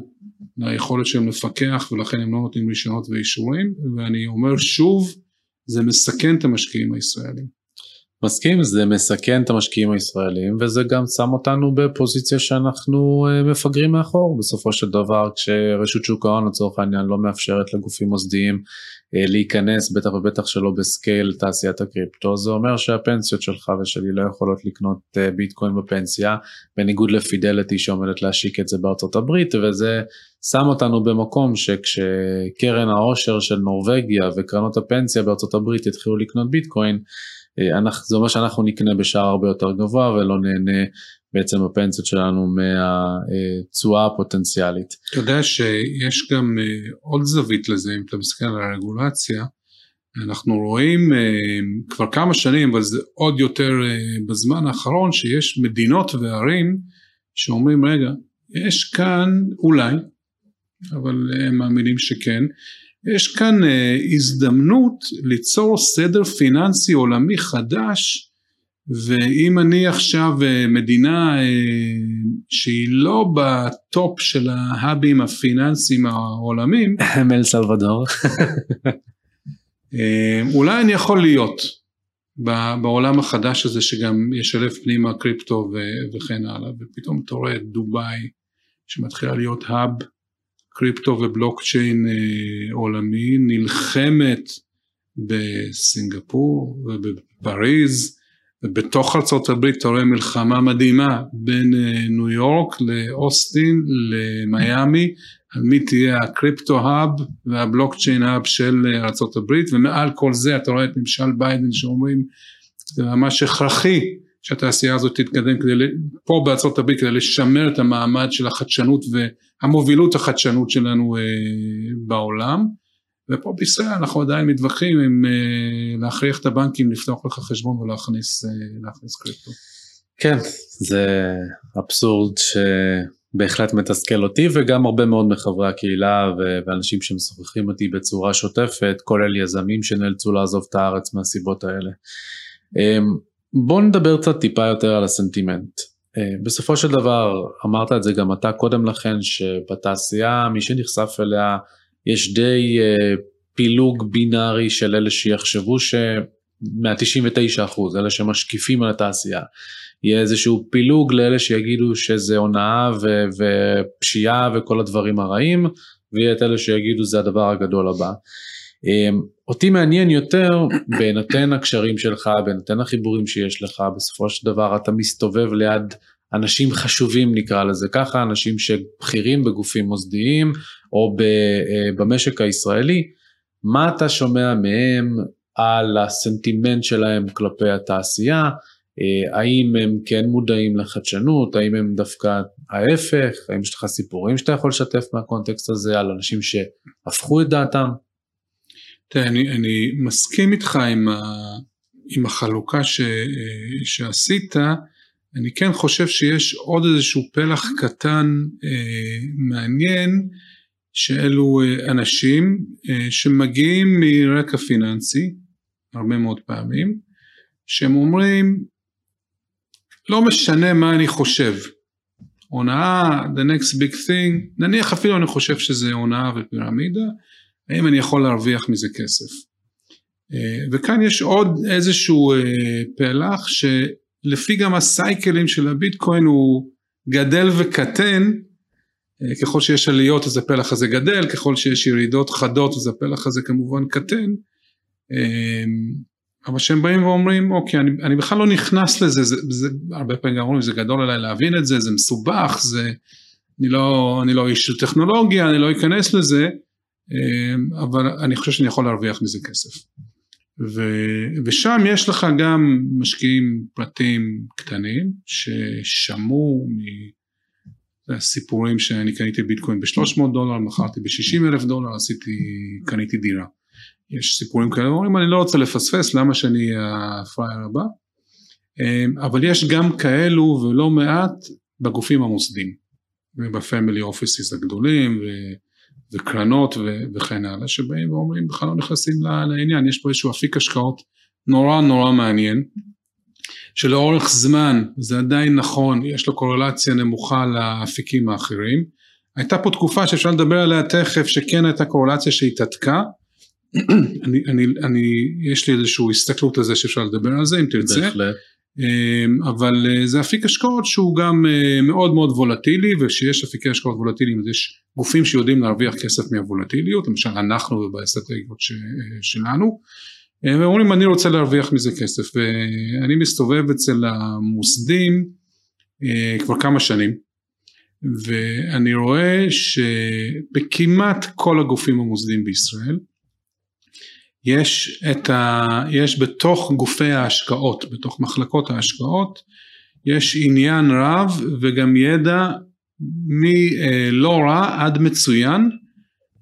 ליכולת שלהם לפקח ולכן הם לא נותנים רישיונות ואישורים ואני אומר שוב זה מסכן את המשקיעים הישראלים. מסכים, זה מסכן את המשקיעים הישראלים וזה גם שם אותנו בפוזיציה שאנחנו מפגרים מאחור. בסופו של דבר כשרשות שוק ההון לצורך העניין לא מאפשרת לגופים מוסדיים להיכנס בטח ובטח שלא בסקייל תעשיית הקריפטו זה אומר שהפנסיות שלך ושלי לא יכולות לקנות ביטקוין בפנסיה בניגוד לפידליטי שעומדת להשיק את זה בארצות הברית וזה שם אותנו במקום שכשקרן העושר של נורבגיה וקרנות הפנסיה בארצות הברית יתחילו לקנות ביטקוין זה אומר שאנחנו נקנה בשער הרבה יותר גבוה ולא נהנה בעצם הפנסיות שלנו מהתשואה הפוטנציאלית. אתה יודע שיש גם עוד זווית לזה אם אתה מסתכל על הרגולציה, אנחנו רואים כבר כמה שנים אבל זה עוד יותר בזמן האחרון שיש מדינות וערים שאומרים רגע יש כאן אולי אבל הם מאמינים שכן יש כאן הזדמנות ליצור סדר פיננסי עולמי חדש ואם אני עכשיו מדינה שהיא לא בטופ של ההאבים הפיננסיים העולמים אל סלבדור אולי אני יכול להיות בעולם החדש הזה שגם ישלב פנימה קריפטו וכן הלאה ופתאום אתה רואה את דובאי שמתחילה להיות האב קריפטו ובלוקצ'יין עולמי נלחמת בסינגפור ובפריז ובתוך ארה"ב אתה רואה מלחמה מדהימה בין ניו יורק לאוסטין למיאמי על מי תהיה הקריפטו האב והבלוקצ'יין האב של ארה"ב ומעל כל זה אתה רואה את ממשל ביידן שאומרים זה ממש הכרחי שהתעשייה הזאת תתקדם כדי, פה בארצות הברית כדי לשמר את המעמד של החדשנות והמובילות החדשנות שלנו בעולם ופה בישראל אנחנו עדיין מתווכחים עם להכריח את הבנקים לפתוח לך חשבון ולהכניס קריפטו. כן זה אבסורד שבהחלט מתסכל אותי וגם הרבה מאוד מחברי הקהילה ואנשים שמשוחחים אותי בצורה שוטפת כולל יזמים שנאלצו לעזוב את הארץ מהסיבות האלה. בוא נדבר קצת טיפה יותר על הסנטימנט. בסופו של דבר אמרת את זה גם אתה קודם לכן שבתעשייה מי שנחשף אליה יש די פילוג בינארי של אלה שיחשבו שמה-99 אחוז אלה שמשקיפים על התעשייה יהיה איזשהו פילוג לאלה שיגידו שזה הונאה ו- ופשיעה וכל הדברים הרעים, ויהיה את אלה שיגידו זה הדבר הגדול הבא. אותי מעניין יותר בהינתן הקשרים שלך, בהינתן החיבורים שיש לך, בסופו של דבר אתה מסתובב ליד אנשים חשובים נקרא לזה ככה, אנשים שבכירים בגופים מוסדיים או אה, במשק הישראלי, מה אתה שומע מהם על הסנטימנט שלהם כלפי התעשייה, אה, האם הם כן מודעים לחדשנות, האם הם דווקא ההפך, האם יש לך סיפורים שאתה יכול לשתף מהקונטקסט הזה על אנשים שהפכו את דעתם? תראה, אני, אני מסכים איתך עם, ה, עם החלוקה ש, שעשית, אני כן חושב שיש עוד איזשהו פלח קטן אה, מעניין, שאלו אה, אנשים אה, שמגיעים מרקע פיננסי, הרבה מאוד פעמים, שהם אומרים, לא משנה מה אני חושב, הונאה, the next big thing, נניח אפילו אני חושב שזה הונאה ופירמידה, האם אני יכול להרוויח מזה כסף. אה, וכאן יש עוד איזשהו אה, פלח שלפי גם הסייקלים של הביטקוין הוא גדל וקטן, אה, ככל שיש עליות אז הפלח הזה גדל, ככל שיש ירידות חדות אז הפלח הזה כמובן קטן. אבל שהם באים ואומרים אוקיי אני, אני בכלל לא נכנס לזה, זה, זה, הרבה פעמים אומרים זה גדול עליי להבין את זה, זה מסובך, זה, אני, לא, אני לא איש של טכנולוגיה, אני לא אכנס לזה, אבל אני חושב שאני יכול להרוויח מזה כסף. ו, ושם יש לך גם משקיעים פרטיים קטנים ששמעו מהסיפורים שאני קניתי ביטקוין ב-300 דולר, מכרתי ב-60 אלף דולר, עשיתי, קניתי דירה. יש סיפורים כאלה, אומרים אני לא רוצה לפספס, למה שאני אהיה הפראייר הבא? אמ, אבל יש גם כאלו ולא מעט בגופים המוסדיים, ובפמילי אופיסיס הגדולים, ו... וקרנות ו- וכן הלאה, שבאים ואומרים בכלל לא נכנסים לעניין, יש פה איזשהו אפיק השקעות נורא נורא מעניין, שלאורך זמן זה עדיין נכון, יש לו קורלציה נמוכה לאפיקים האחרים. הייתה פה תקופה שאפשר לדבר עליה תכף, שכן הייתה קורלציה שהתעתקה. אני, אני, אני, יש לי איזושהי הסתכלות על זה שאפשר לדבר על זה אם תרצה. בהחלט. אמ, אבל אה, זה אפיק השקעות שהוא גם אה, מאוד מאוד וולטילי וכשיש אפיקי השקעות וולטיליים אז יש גופים שיודעים להרוויח כסף מהוולטיליות למשל אנחנו ובאסטרטגיות שלנו ואומרים אני רוצה להרוויח מזה כסף ואני מסתובב אצל המוסדים אה, כבר כמה שנים ואני רואה שבכמעט כל הגופים המוסדיים בישראל יש, את ה, יש בתוך גופי ההשקעות, בתוך מחלקות ההשקעות, יש עניין רב וגם ידע מלא רע עד מצוין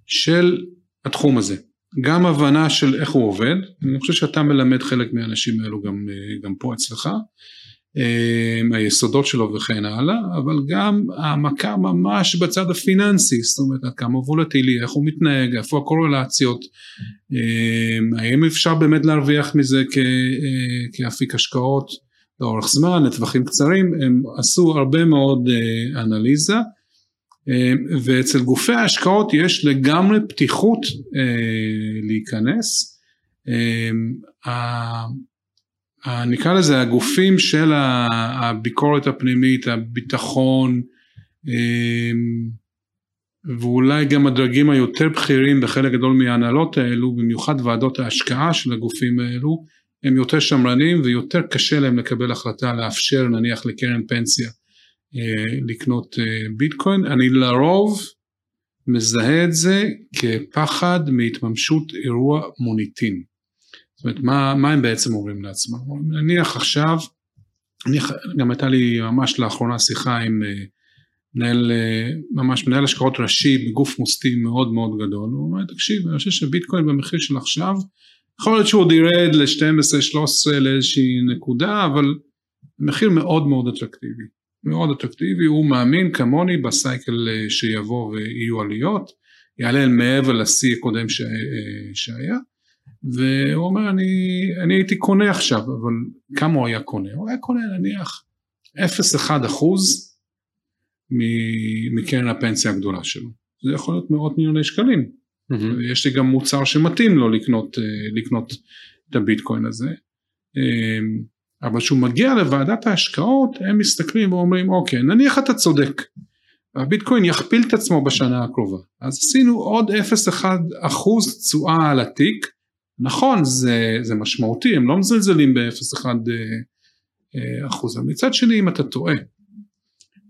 של התחום הזה. גם הבנה של איך הוא עובד, אני חושב שאתה מלמד חלק מהאנשים האלו גם, גם פה אצלך, אמ, היסודות שלו וכן הלאה, אבל גם העמקה ממש בצד הפיננסי, זאת אומרת עד כמה וולטילי, איך הוא מתנהג, איפה הקורלציות, אמ, האם אפשר באמת להרוויח מזה כ, אה, כאפיק השקעות לאורך זמן, לטווחים קצרים, הם עשו הרבה מאוד אה, אנליזה, אמ, ואצל גופי ההשקעות יש לגמרי פתיחות אה, להיכנס. נקרא לזה הגופים של הביקורת הפנימית, הביטחון ואולי גם הדרגים היותר בכירים בחלק גדול מההנהלות האלו, במיוחד ועדות ההשקעה של הגופים האלו, הם יותר שמרנים ויותר קשה להם לקבל החלטה לאפשר נניח לקרן פנסיה אה, לקנות אה, ביטקוין. אני לרוב מזהה את זה כפחד מהתממשות אירוע מוניטין. זאת אומרת, מה, מה הם בעצם אומרים לעצמם? נניח עכשיו, נניח, גם הייתה לי ממש לאחרונה שיחה עם אה, מנהל, ממש מנהל השקעות ראשי בגוף מוסדי מאוד מאוד גדול, הוא אומר, תקשיב, אני חושב שביטקוין במחיר של עכשיו, יכול להיות שהוא עוד ירד ל-12-13 לאיזושהי נקודה, אבל מחיר מאוד מאוד אטרקטיבי, מאוד אטרקטיבי, הוא מאמין כמוני בסייקל אה, שיבוא ויהיו עליות, יעלה מעבר לשיא הקודם שהיה. והוא אומר אני, אני הייתי קונה עכשיו אבל כמה הוא היה קונה? הוא היה קונה נניח 0.1 אחוז מקרן הפנסיה הגדולה שלו זה יכול להיות מאות מיליוני שקלים mm-hmm. יש לי גם מוצר שמתאים לו לקנות, לקנות את הביטקוין הזה. אמ, אבל כשהוא מגיע לוועדת ההשקעות הם מסתכלים ואומרים אוקיי נניח אתה צודק. הביטקוין יכפיל את עצמו בשנה הקרובה. אז עשינו עוד 0.1 אחוז תשואה על התיק. נכון זה, זה משמעותי הם לא מזלזלים ב-0.1 אה, אחוז. אבל מצד שני אם אתה טועה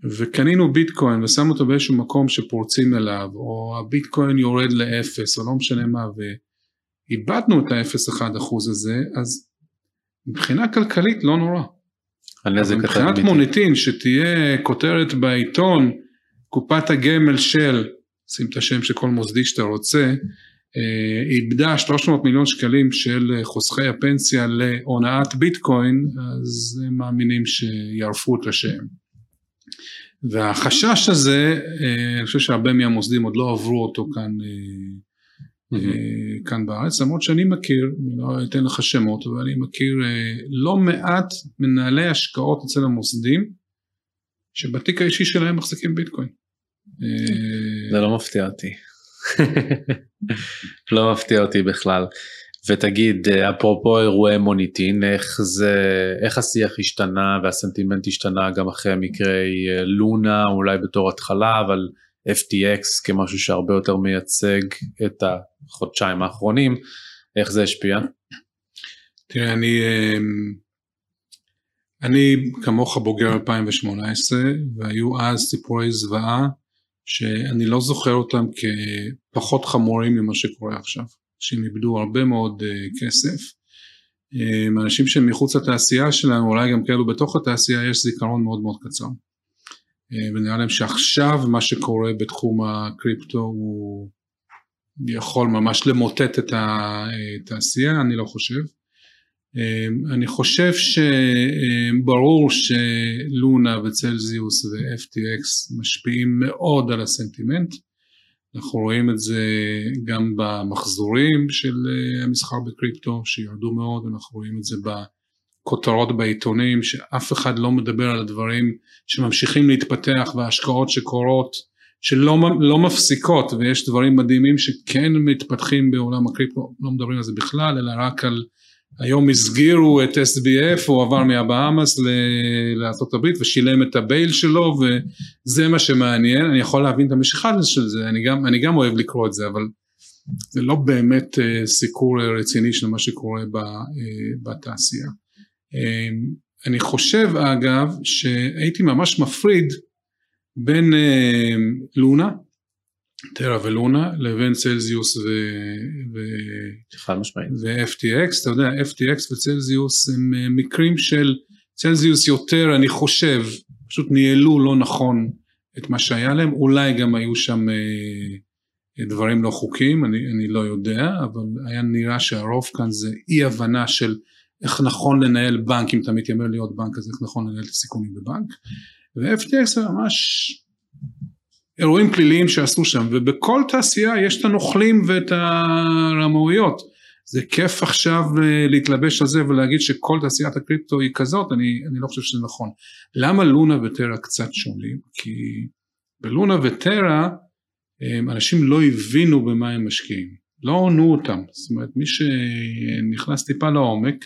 וקנינו ביטקוין ושם אותו באיזשהו מקום שפורצים אליו או הביטקוין יורד לאפס או לא משנה מה ואיבדנו את ה-0.1 אחוז הזה אז מבחינה כלכלית לא נורא. מבחינת מוניטין שתהיה כותרת בעיתון קופת הגמל של, שים את השם של כל מוסדי שאתה רוצה, אה, איבדה 300 מיליון שקלים של חוסכי הפנסיה להונאת ביטקוין, אז הם מאמינים שיערפו את השם. והחשש הזה, אה, אני חושב שהרבה מהמוסדים עוד לא עברו אותו כאן אה, mm-hmm. כאן בארץ, למרות שאני מכיר, אני לא אתן לך שמות, אבל אני מכיר אה, לא מעט מנהלי השקעות אצל המוסדים, שבתיק האישי שלהם מחזיקים ביטקוין. אה, זה לא מפתיע אותי. לא מפתיע אותי בכלל. ותגיד אפרופו אירועי מוניטין איך זה איך השיח השתנה והסנטימנט השתנה גם אחרי מקרי לונה אולי בתור התחלה אבל FTX כמשהו שהרבה יותר מייצג את החודשיים האחרונים, איך זה השפיע? תראה, אני, אמ, אני כמוך בוגר 2018, והיו אז סיפורי זוועה שאני לא זוכר אותם כפחות חמורים ממה שקורה עכשיו. אנשים איבדו הרבה מאוד uh, כסף. Um, אנשים שהם מחוץ לתעשייה שלנו, אולי גם כאלו בתוך התעשייה, יש זיכרון מאוד מאוד קצר. אה, ונראה להם שעכשיו מה שקורה בתחום הקריפטו הוא יכול ממש למוטט את התעשייה, אני לא חושב. אה, אני חושב שברור שלונה וצלזיוס ו-FTX משפיעים מאוד על הסנטימנט. אנחנו רואים את זה גם במחזורים של אה, המסחר בקריפטו שירדו מאוד, אנחנו רואים את זה כותרות בעיתונים שאף אחד לא מדבר על הדברים שממשיכים להתפתח וההשקעות שקורות שלא לא מפסיקות ויש דברים מדהימים שכן מתפתחים בעולם הקריפטו לא מדברים על זה בכלל אלא רק על היום הסגירו את SBF הוא עבר מהבאמאס לארה"ב ושילם את הבייל שלו וזה מה שמעניין. אני יכול להבין את המשיכה של זה אני גם, אני גם אוהב לקרוא את זה אבל זה לא באמת אה, סיקור רציני של מה שקורה אה, בתעשייה. אמ, אני חושב אגב שהייתי ממש מפריד בין אמ, לונה, טרה ולונה לבין צלזיוס ו... ו-FTX, אתה יודע FTX וצלזיוס הם אה, מקרים של צלזיוס יותר אני חושב פשוט ניהלו לא נכון את מה שהיה להם, אולי גם היו שם אה, דברים לא חוקיים, אני, אני לא יודע, אבל היה נראה שהרוב כאן זה אי הבנה של איך נכון לנהל בנק אם אתה מתיימר להיות בנק אז איך נכון לנהל את הסיכונים בבנק. ו-FTX זה ממש אירועים פליליים שעשו שם ובכל תעשייה יש את הנוכלים ואת הרמאויות זה כיף עכשיו אה, להתלבש על זה ולהגיד שכל תעשיית הקריפטו היא כזאת אני, אני לא חושב שזה נכון. למה לונה וטרה קצת שונים? כי בלונה וטרה אנשים לא הבינו במה הם משקיעים. לא עונו אותם. זאת אומרת מי שנכנס טיפה לעומק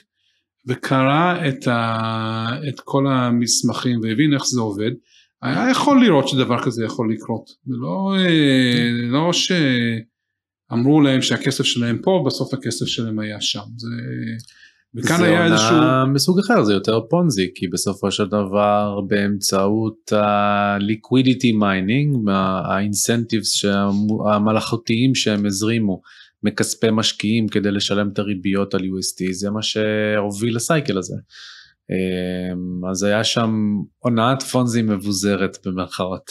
וקרא את, ה, את כל המסמכים והבין איך זה עובד, היה יכול לראות שדבר כזה יכול לקרות. זה לא, אה, לא שאמרו להם שהכסף שלהם פה, בסוף הכסף שלהם היה שם. זה... וכאן היה איזשהו... זה עונה מסוג אחר, זה יותר פונזי, כי בסופו של דבר באמצעות ה-liquidity mining, ה-incentives המלאכותיים שהם הזרימו, מכספי משקיעים כדי לשלם את הריביות על UST זה מה שהוביל לסייקל הזה. אמ, אז היה שם הונאת פונזי מבוזרת במרכאות.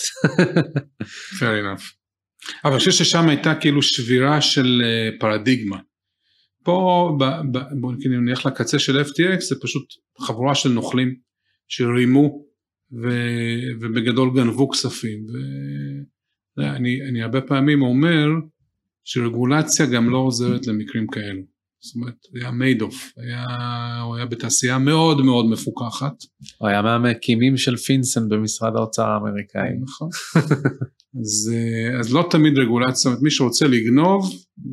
fair enough. אבל אני חושב ששם הייתה כאילו שבירה של אה, פרדיגמה. פה בוא נלך לקצה של FTX זה פשוט חבורה של נוכלים שרימו ו, ובגדול גנבו כספים. ואני אני הרבה פעמים אומר שרגולציה גם לא עוזרת למקרים כאלו. זאת אומרת, היה מיידוף, היה, הוא היה בתעשייה מאוד מאוד מפוקחת. הוא היה מהמקימים של FinCEN במשרד האוצר האמריקאי. נכון. אז, אה, אז לא תמיד רגולציה, זאת אומרת מי שרוצה לגנוב,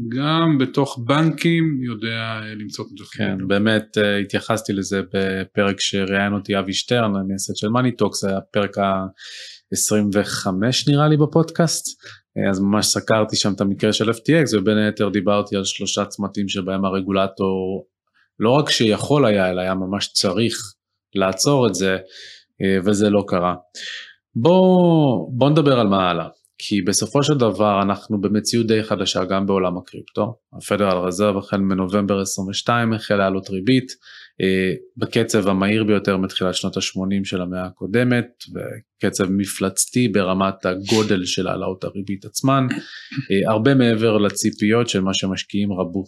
גם בתוך בנקים יודע אה, למצוא את זה. כן, באמת אה, התייחסתי לזה בפרק שראיין אותי אבי שטרן, המייסד של מאני טוקס, זה היה פרק ה-25 נראה לי בפודקאסט. אז ממש סקרתי שם את המקרה של FTX ובין היתר דיברתי על שלושה צמתים שבהם הרגולטור לא רק שיכול היה אלא היה ממש צריך לעצור את זה וזה לא קרה. בוא, בוא נדבר על מה הלאה, כי בסופו של דבר אנחנו במציאות די חדשה גם בעולם הקריפטו. הפדרל רזרב החל מנובמבר 22 החל לעלות ריבית אה, בקצב המהיר ביותר מתחילת שנות ה-80 של המאה הקודמת, וקצב מפלצתי ברמת הגודל של העלאות הריבית עצמן, אה, הרבה מעבר לציפיות של מה שמשקיעים רבו,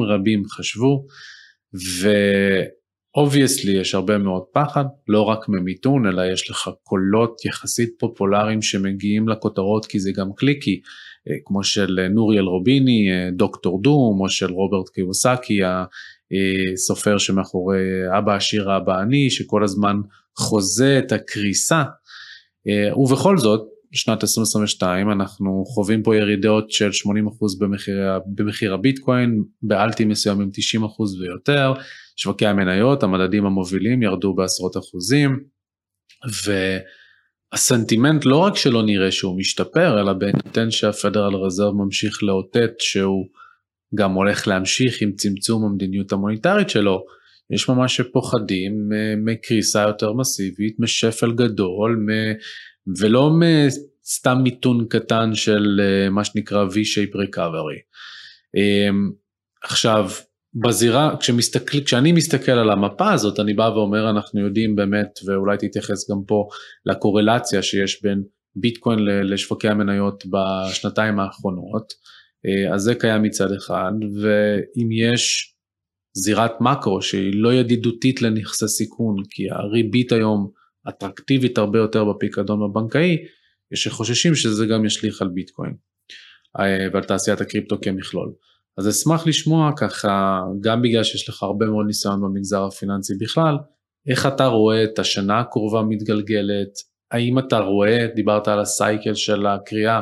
רבים חשבו. ו... obviously יש הרבה מאוד פחד, לא רק ממיתון, אלא יש לך קולות יחסית פופולריים שמגיעים לכותרות כי זה גם clicky, אה, כמו של נוריאל רוביני, אה, Doctor Doom, או של רוברט קיוסאקי, הסופר שמאחורי אבא עשיר אבא עני, שכל הזמן חוזה את הקריסה. אה, ובכל זאת, בשנת 2022 אנחנו חווים פה ירידות של 80% במחיר, במחיר הביטקוין, באלטים מסוימים 90% ויותר, שווקי המניות, המדדים המובילים ירדו בעשרות אחוזים, והסנטימנט לא רק שלא נראה שהוא משתפר, אלא בהינתן שהפדרל רזרב ממשיך לאותת שהוא גם הולך להמשיך עם צמצום המדיניות המוניטרית שלו, יש ממש פוחדים מקריסה יותר מסיבית, משפל גדול, מ... ולא מסתם מיתון קטן של אה, מה שנקרא V-shape recovery. אמ, עכשיו, בזירה, כשמסתכל, כשאני מסתכל על המפה הזאת, אני בא ואומר, אנחנו יודעים באמת, ואולי תתייחס גם פה לקורלציה שיש בין ביטקוין לשווקי המניות בשנתיים האחרונות, אה, אז זה קיים מצד אחד, ואם יש זירת מקרו שהיא לא ידידותית לנכסי סיכון, כי הריבית היום אטרקטיבית הרבה יותר בפיקדון הבנקאי, יש שחוששים שזה גם ישליך על ביטקוין אה, ועל תעשיית הקריפטו כמכלול. אז אשמח לשמוע ככה, גם בגלל שיש לך הרבה מאוד ניסיון במגזר הפיננסי בכלל, איך אתה רואה את השנה הקרובה מתגלגלת, האם אתה רואה, דיברת על הסייקל של הקריאה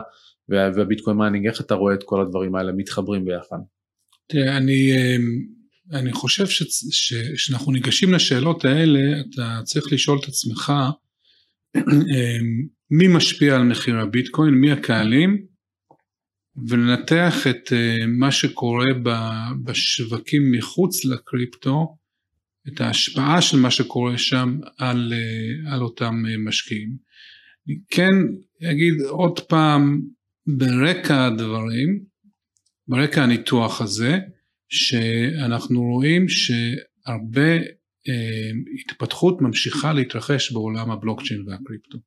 והביטקוין mining, איך אתה רואה את כל הדברים האלה מתחברים ביחד? תראה, אני, אמ, אני חושב שכשאנחנו ניגשים לשאלות האלה, אתה צריך לשאול את עצמך אמ, מי משפיע על מחיר הביטקוין, מי הקהלים, ולנתח את אה, מה שקורה בשווקים מחוץ לקריפטו, את ההשפעה של מה שקורה שם על, אה, על אותם אה, משקיעים. כן אגיד עוד פעם ברקע הדברים, ברקע הניתוח הזה, שאנחנו רואים שהרבה אה, התפתחות ממשיכה להתרחש בעולם הבלוקצ'יין והקריפטו.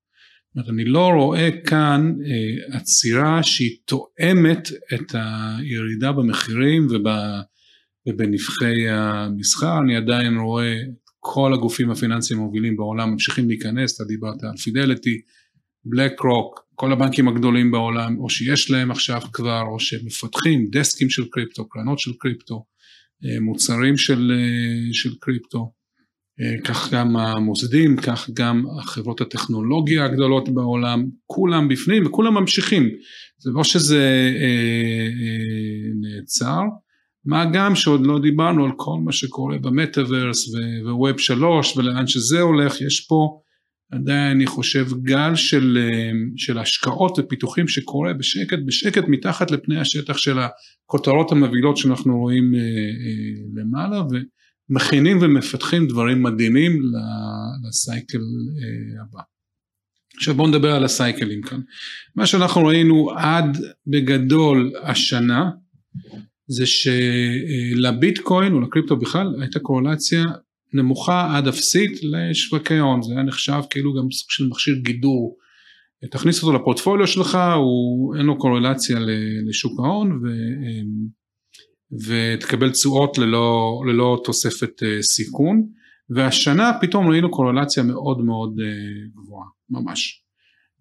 אומרת, אני לא רואה כאן אה, עצירה שהיא תואמת את הירידה במחירים ובנבחי המסחר, אני עדיין רואה כל הגופים הפיננסיים המובילים בעולם ממשיכים להיכנס, אתה דיברת על פידליטי, בלק רוק, כל הבנקים הגדולים בעולם, או שיש להם עכשיו כבר, או שמפתחים דסקים של קריפטו, קרנות של קריפטו, אה, מוצרים של, אה, של קריפטו. אה, כך גם המוסדים, כך גם החברות הטכנולוגיה הגדולות בעולם, כולם בפנים וכולם ממשיכים, זה לא שזה אה, אה, נעצר, מה גם שעוד לא דיברנו על כל מה שקורה במטאוורס וווב שלוש ולאן שזה הולך, יש פה עדיין אני חושב גל של, אה, של השקעות ופיתוחים שקורה בשקט בשקט מתחת לפני השטח של הכותרות המבהילות שאנחנו רואים אה, אה, למעלה ו... מכינים ומפתחים דברים מדהימים לסייקל הבא. עכשיו בואו נדבר על הסייקלים כאן. מה שאנחנו ראינו עד בגדול השנה זה שלביטקוין או לקריפטו בכלל הייתה קורלציה נמוכה עד אפסית לשווקי הון, זה היה נחשב כאילו גם סוג של מכשיר גידור. תכניס אותו לפורטפוליו שלך, הוא, אין לו קורלציה לשוק ההון ו... ותקבל תשואות ללא, ללא תוספת אה, סיכון. והשנה פתאום ראינו קורלציה מאוד מאוד אה, גבוהה ממש.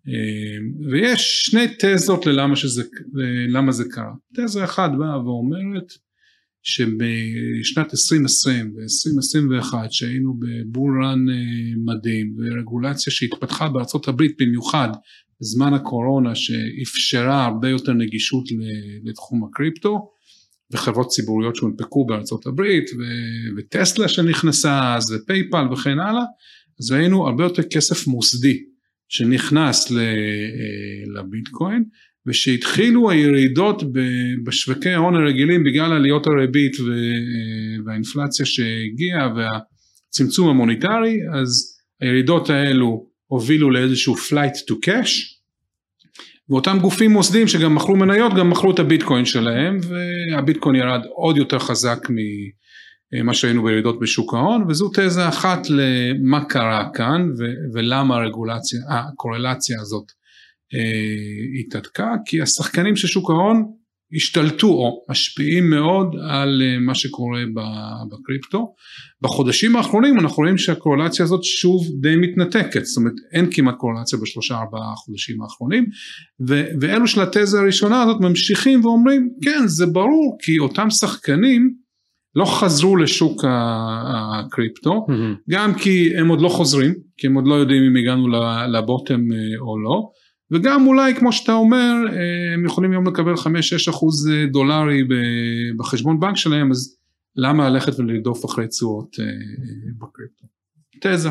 אה, ויש שני תזות ללמה שזה, למה זה קרה. תזה אחת באה ואומרת שבשנת 2020 ו-2021 שהיינו בבול רן מדהים ורגולציה שהתפתחה בארצות הברית במיוחד בזמן הקורונה שאפשרה הרבה יותר נגישות לתחום הקריפטו וחברות ציבוריות שהונפקו בארצות הברית ו- וטסלה שנכנסה אז ופייפל וכן הלאה אז ראינו הרבה יותר כסף מוסדי שנכנס לביטקוין ושהתחילו הירידות בשווקי ההון הרגילים בגלל עליות הריבית והאינפלציה שהגיעה והצמצום המוניטרי אז הירידות האלו הובילו לאיזשהו flight to cash ואותם גופים מוסדיים שגם מכרו מניות גם מכרו את הביטקוין שלהם והביטקוין ירד עוד יותר חזק ממה שהיינו בירידות בשוק ההון וזו תזה אחת למה קרה כאן ולמה הרגולציה, הקורלציה הזאת אה, התהדקה כי השחקנים של שוק ההון השתלטו או משפיעים מאוד על אה, מה שקורה בקריפטו. בחודשים האחרונים אנחנו רואים שהקורלציה הזאת שוב די מתנתקת, זאת אומרת אין כמעט קורלציה בשלושה ארבעה חודשים האחרונים ו- ואלו של התזה הראשונה הזאת ממשיכים ואומרים כן זה ברור כי אותם שחקנים לא חזרו לשוק הקריפטו mm-hmm. גם כי הם עוד לא חוזרים כי הם עוד לא יודעים אם הגענו לבוטם אה, או לא וגם אולי כמו שאתה אומר אה, הם יכולים היום לקבל 5-6 אחוז אה, דולרי בחשבון בנק שלהם אז למה ללכת ולרדוף אחרי תשואות אה, בקריפטו. תזה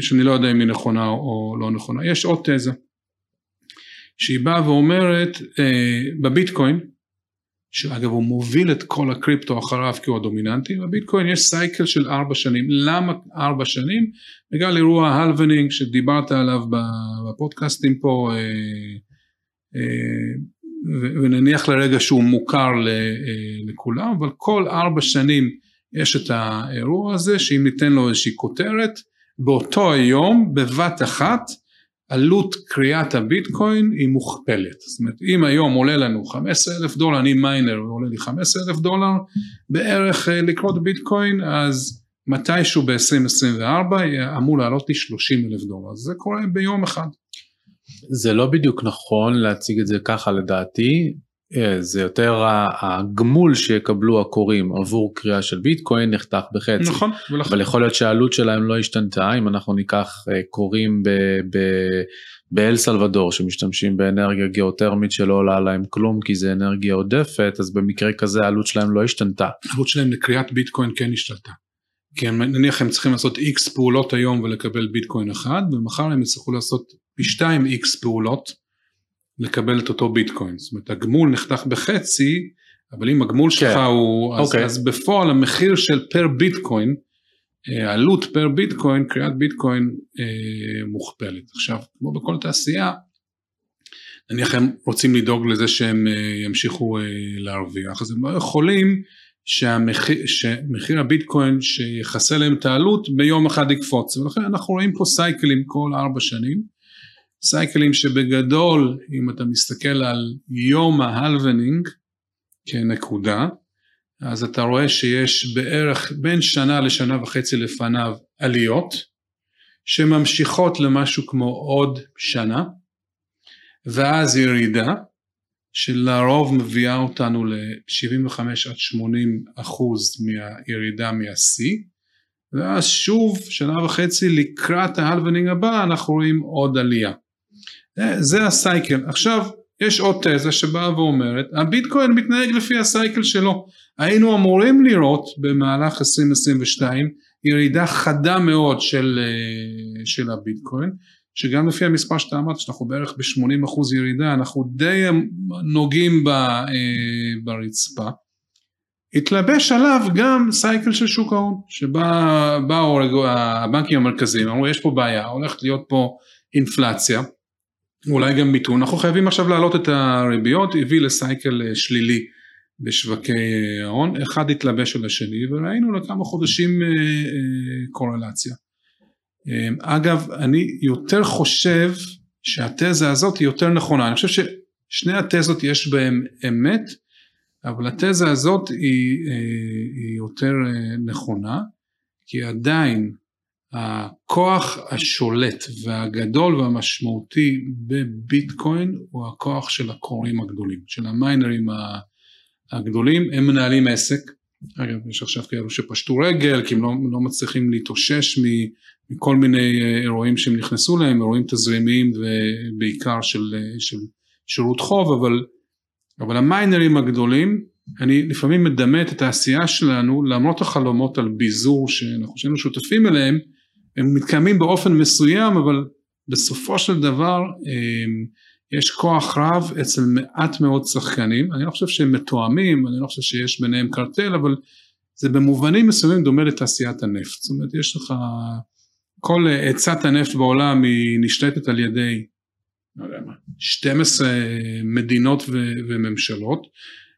שאני לא יודע אם היא נכונה או לא נכונה. יש עוד תזה שהיא באה ואומרת בביטקוין שאגב הוא מוביל את כל הקריפטו אחריו כי הוא הדומיננטי, בביטקוין יש סייקל של ארבע שנים, למה ארבע שנים? בגלל אירוע הלוונינג שדיברת עליו בפודקאסטים פה, אה, אה, ונניח לרגע שהוא מוכר אה, לכולם, אבל כל ארבע שנים יש את האירוע הזה, שאם ניתן לו איזושהי כותרת, באותו היום, בבת אחת, עלות קריאת הביטקוין היא מוכפלת. זאת אומרת אם היום עולה לנו 15 אלף דולר, אני מיינר ועולה לי 15 אלף דולר בערך אה, לקרות ביטקוין, אז מתישהו ב-2024 אמור לעלות לי 30 אלף דולר. זה קורה ביום אחד. זה לא בדיוק נכון להציג את זה ככה לדעתי, זה יותר הגמול שיקבלו הקוראים עבור קריאה של ביטקוין נחתך בחצי. נכון. אבל יכול להיות שהעלות שלהם לא השתנתה אם אנחנו ניקח אה, קוראים באל סלבדור שמשתמשים באנרגיה גיאותרמית שלא עולה להם כלום כי זה אנרגיה עודפת אז במקרה כזה העלות שלהם לא השתנתה. העלות שלהם לקריאת ביטקוין כן השתנתה. כי הם, נניח הם צריכים לעשות איקס פעולות היום ולקבל ביטקוין אחד ומחר הם יצטרכו לעשות פי 2 איקס פעולות לקבל את אותו ביטקוין. זאת אומרת הגמול נחתך בחצי, אבל אם הגמול שלך כן. הוא, אז, okay. אוקיי. אז בפועל המחיר של per ביטקוין, אה, עלות per ביטקוין, כריית ביטקוין אה, מוכפלת. עכשיו, כמו בכל תעשייה, נניח הם רוצים לדאוג לזה שהם אה, ימשיכו אה, להרוויח, אז הם לא יכולים שהמחיר, שמחיר הביטקוין שיכסה להם את העלות ביום אחד יקפוץ, ולכן אנחנו רואים פה סייקלים כל ארבע שנים. סייקלים שבגדול אם אתה מסתכל על יום ה halvening כנקודה אז אתה רואה שיש בערך בין שנה לשנה וחצי לפניו עליות שממשיכות למשהו כמו עוד שנה ואז ירידה שלרוב מביאה אותנו ל-75 עד 80 אחוז מהירידה מהשיא ואז שוב שנה וחצי לקראת ההלוונינג הבא אנחנו רואים עוד עלייה זה הסייקל. עכשיו, יש עוד תזה שבאה ואומרת, הביטקוין מתנהג לפי הסייקל שלו. היינו אמורים לראות במהלך 2022 ירידה חדה מאוד של, אה, של הביטקוין, שגם לפי המספר שאתה אמרת, שאנחנו בערך ב-80% ירידה, אנחנו די נוגעים ב, אה, ברצפה. התלבש עליו גם סייקל של שוק ההון, שבאו הבנקים המרכזיים, אמרו יש פה בעיה, הולכת להיות פה אינפלציה. אולי גם מיתון, אנחנו חייבים עכשיו להעלות את הריביות, הביא לסייקל אה, שלילי בשווקי אה, ההון, אחד התלבש על השני וראינו לכמה חודשים אה, קורלציה. אגב, אני יותר חושב שהתזה הזאת היא יותר נכונה, אני חושב ששני התזות יש בהם אמת, אבל התזה הזאת היא, היא יותר נכונה, כי עדיין הכוח השולט והגדול והמשמעותי בביטקוין הוא הכוח של הקוראים הגדולים, של המיינרים הגדולים, הם מנהלים עסק, אגב יש עכשיו כאלו שפשטו רגל כי הם לא, לא מצליחים להתאושש מכל מיני אירועים שהם נכנסו להם, אירועים תזרימיים ובעיקר של, של שירות חוב, אבל, אבל המיינרים הגדולים, אני לפעמים מדמה את התעשייה שלנו למרות החלומות על ביזור שאנחנו שנינו שותפים אליהם, הם מתקיימים באופן מסוים אבל בסופו של דבר יש כוח רב אצל מעט מאוד שחקנים, אני לא חושב שהם מתואמים, אני לא חושב שיש ביניהם קרטל, אבל זה במובנים מסוימים דומה לתעשיית הנפט, זאת אומרת יש לך, כל עצת הנפט בעולם היא נשלטת על ידי, לא יודע מה, 12 מדינות ו- וממשלות,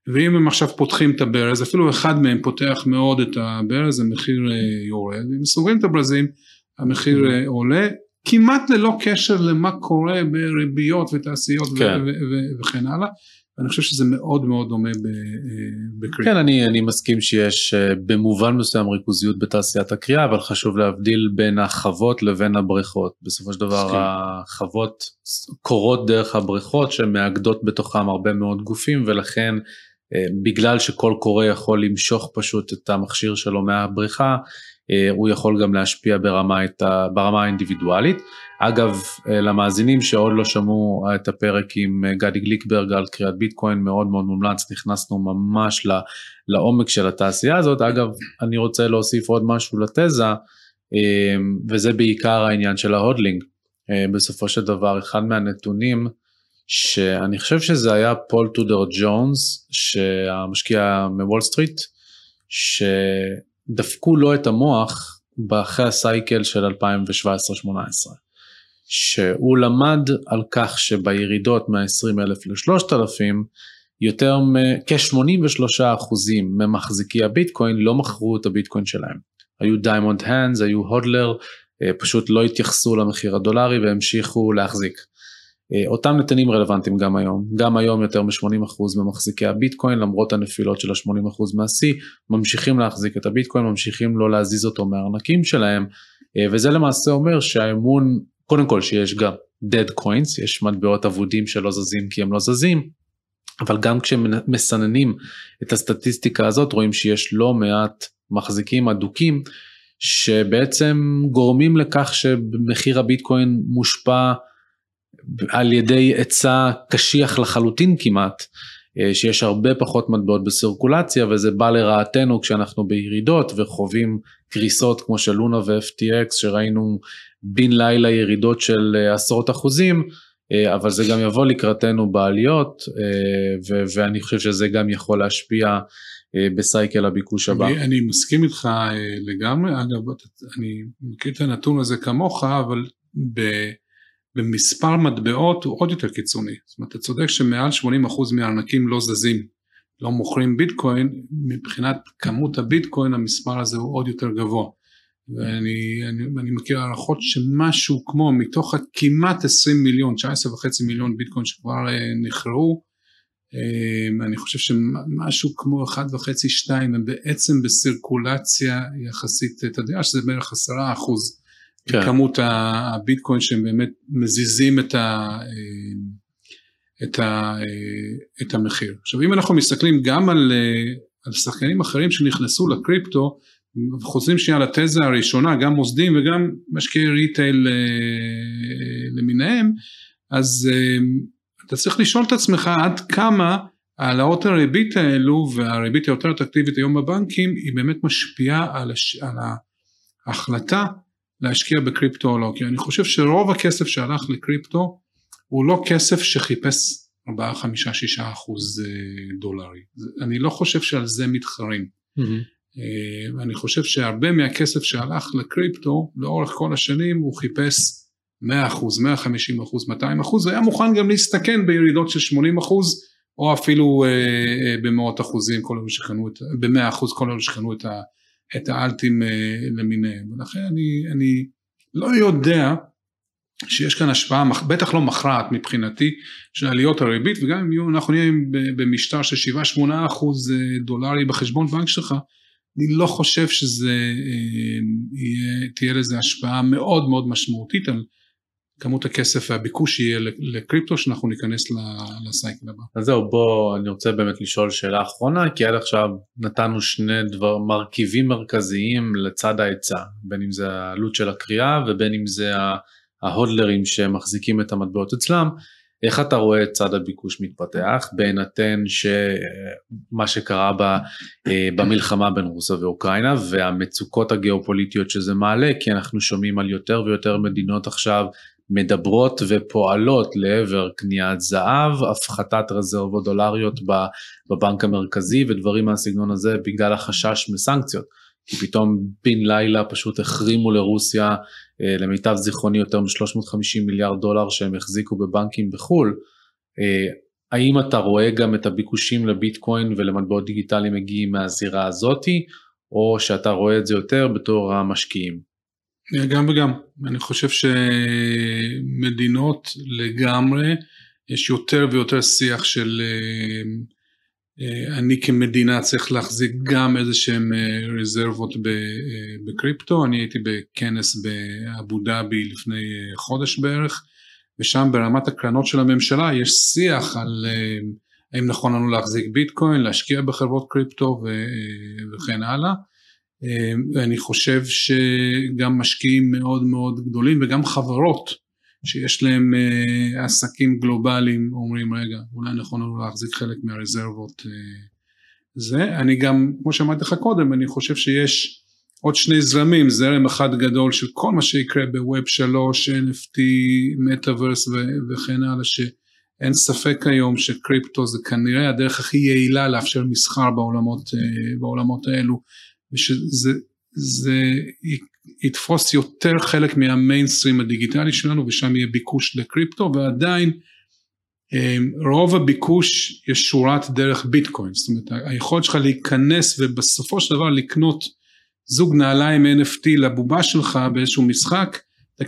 ואם הם עכשיו פותחים את הברז, אפילו אחד מהם פותח מאוד את הברז, המחיר אה, יורד, ואם סוגרים את הברזים, המחיר אה, עולה, כמעט ללא קשר למה קורה בריביות ותעשיות כן. וכן הלאה. אני חושב שזה מאוד מאוד דומה אה, בקריאה. כן, אני, אני מסכים שיש אה, במובן מסוים ריכוזיות בתעשיית הקריאה, אבל חשוב להבדיל בין החוות לבין הבריכות. בסופו של דבר מסכים. החוות קורות דרך הבריכות שמאגדות בתוכם הרבה מאוד גופים, ולכן בגלל שכל קורא יכול למשוך פשוט את המכשיר שלו מהבריכה, הוא יכול גם להשפיע ברמה, ה, ברמה האינדיבידואלית. אגב, אה, למאזינים שעוד לא שמעו את הפרק עם אה, גדי גליקברג על קריאת ביטקוין, מאוד מאוד מומלץ, נכנסנו ממש לעומק של התעשייה הזאת. אגב, אני רוצה להוסיף עוד משהו לתזה, וזה בעיקר העניין של ה hodling. בסופו של דבר, אחד מהנתונים, שאני חושב שזה היה פול טודר ג'ונס, שהמשקיע מוול סטריט, ש... דפקו לו את המוח אחרי ה cycle של 2017-2018, שהוא למד על כך שבירידות מ-20 אלף ל-3,000, יותר מכ-83% ממחזיקי הביטקוין לא מכרו את הביטקוין שלהם. היו diamond hands, היו hodler, אה, פשוט לא התייחסו למחיר הדולרי והמשיכו להחזיק. אה, אותם נתונים רלוונטיים גם היום, גם היום יותר מ-80% ממחזיקי הביטקוין למרות הנפילות של ה-80% מהשיא, ממשיכים להחזיק את הביטקוין, ממשיכים לא להזיז אותו מהארנקים שלהם, אה, וזה למעשה אומר שהאמון, קודם כל שיש גם dead coins, יש מטבעות אבודים שלא זזים כי הם לא זזים, אבל גם כשמסננים את הסטטיסטיקה הזאת רואים שיש לא מעט מחזיקים אדוקים שבעצם גורמים לכך שמחיר הביטקוין מושפע על ידי היצע קשיח לחלוטין כמעט, אה, שיש הרבה פחות מטבעות בסירקולציה וזה בא לרעתנו כשאנחנו בירידות וחווים קריסות כמו של לונה ו-FTX שראינו בן לילה ירידות של אה, עשרות אחוזים, אה, אבל זה גם יבוא לקראתנו בעליות ואני חושב שזה גם יכול להשפיע בסייקל הביקוש הבא. אני, אני מסכים איתך לגמרי, אגב אני מכיר את הנתון הזה כמוך, אבל ב... במספר מטבעות הוא עוד יותר קיצוני. זאת אומרת, אתה צודק שמעל 80% מהארנקים לא זזים, לא מוכרים ביטקוין, מבחינת כמות הביטקוין המספר הזה הוא עוד יותר גבוה. ואני אני, אני מכיר הערכות שמשהו כמו מתוך כמעט 20 מיליון, 19 וחצי מיליון ביטקוין שכבר אה, נכרעו, אה, אני חושב שמשהו כמו 1.5-2 הם בעצם בסירקולציה יחסית, אתה יודע שזה בערך 10 אחוז. כן. כמות הביטקוין שהם באמת מזיזים את, ה, את, ה, את המחיר. עכשיו אם אנחנו מסתכלים גם על, על שחקנים אחרים שנכנסו לקריפטו, חוזרים שנייה לתזה הראשונה, גם מוסדים וגם משקיעי ריטייל למיניהם, אז אתה צריך לשאול את עצמך עד כמה העלאות הריבית האלו והריבית היותר אטרקטיבית היום בבנקים היא באמת משפיעה על, הש... על ההחלטה להשקיע בקריפטו או לא, כי אני חושב שרוב הכסף שהלך לקריפטו הוא לא כסף שחיפש 4, 5, 6 אחוז אה, דולרי, אני לא חושב שעל זה מתחרים. Mm-hmm. אני חושב שהרבה מהכסף שהלך לקריפטו לאורך כל השנים הוא חיפש 100 אחוז, 150 אחוז, 200 אחוז, והיה מוכן גם להסתכן בירידות של 80 אחוז או אפילו אה, במאות אחוזים כל אלו שקנו את, ב-100 אחוז כל אלו שקנו את ה... את האלטים אה, למיניהם. ולכן אני, אני לא יודע שיש כאן השפעה, בטח לא מכרעת מבחינתי, של עליות הריבית, וגם אם יהיו, אנחנו נהיה במשטר של 7-8 אחוז אה, דולרי בחשבון בנק שלך, אני לא חושב שזה אה, יהיה, תהיה לזה השפעה מאוד מאוד משמעותית על כמות הכסף והביקוש יהיה לקריפטו שאנחנו ניכנס לסייקל הבא. אז זהו בוא אני רוצה באמת לשאול שאלה אחרונה כי עד עכשיו נתנו שני דבר מרכיבים מרכזיים לצד ההיצע בין אם זה העלות של הקריאה ובין אם זה ההודלרים שמחזיקים את המטבעות אצלם. איך אתה רואה את צד הביקוש מתפתח בהינתן שמה שקרה ב, אה, במלחמה בין רוסיה ואוקראינה והמצוקות הגיאופוליטיות שזה מעלה כי אנחנו שומעים על יותר ויותר מדינות עכשיו מדברות ופועלות לעבר קניית זהב, הפחתת רזרבות דולריות בבנק המרכזי ודברים מהסגנון הזה בגלל החשש מסנקציות. כי פתאום בן לילה פשוט החרימו לרוסיה אה, למיטב זיכרוני יותר מ-350 מיליארד דולר שהם החזיקו בבנקים בחו"ל. אה, האם אתה רואה גם את הביקושים לביטקוין ולמטבעות דיגיטליים מגיעים מהזירה הזאתי, או שאתה רואה את זה יותר בתור המשקיעים? גם וגם. אני חושב שמדינות לגמרי, יש יותר ויותר שיח של אה, אה, אני כמדינה צריך להחזיק גם איזה אה, רזרבות בקריפטו, אני הייתי בכנס באבו דאבי לפני חודש בערך, ושם ברמת הקרנות של הממשלה יש שיח על האם נכון לנו להחזיק ביטקוין, להשקיע בחברות קריפטו וכן הלאה. ואני חושב שגם משקיעים מאוד מאוד גדולים וגם חברות שיש להם uh, עסקים גלובליים אומרים רגע אולי נכון לנו להחזיק חלק מהרזרבות uh, זה. אני גם כמו שאמרתי לך קודם אני חושב שיש עוד שני זרמים זרם אחד גדול של כל מה שיקרה בווב שלוש NFT מטאוורס וכן הלאה שאין ספק היום שקריפטו זה כנראה הדרך הכי יעילה לאפשר מסחר בעולמות, uh, בעולמות האלו ושזה זה יתפוס יותר חלק מהמיינסטרים הדיגיטלי שלנו ושם יהיה ביקוש לקריפטו ועדיין אמ, רוב הביקוש יש שורת דרך ביטקוין. זאת אומרת היכולת שלך להיכנס ובסופו של דבר לקנות זוג נעליים NFT לבובה שלך באיזשהו משחק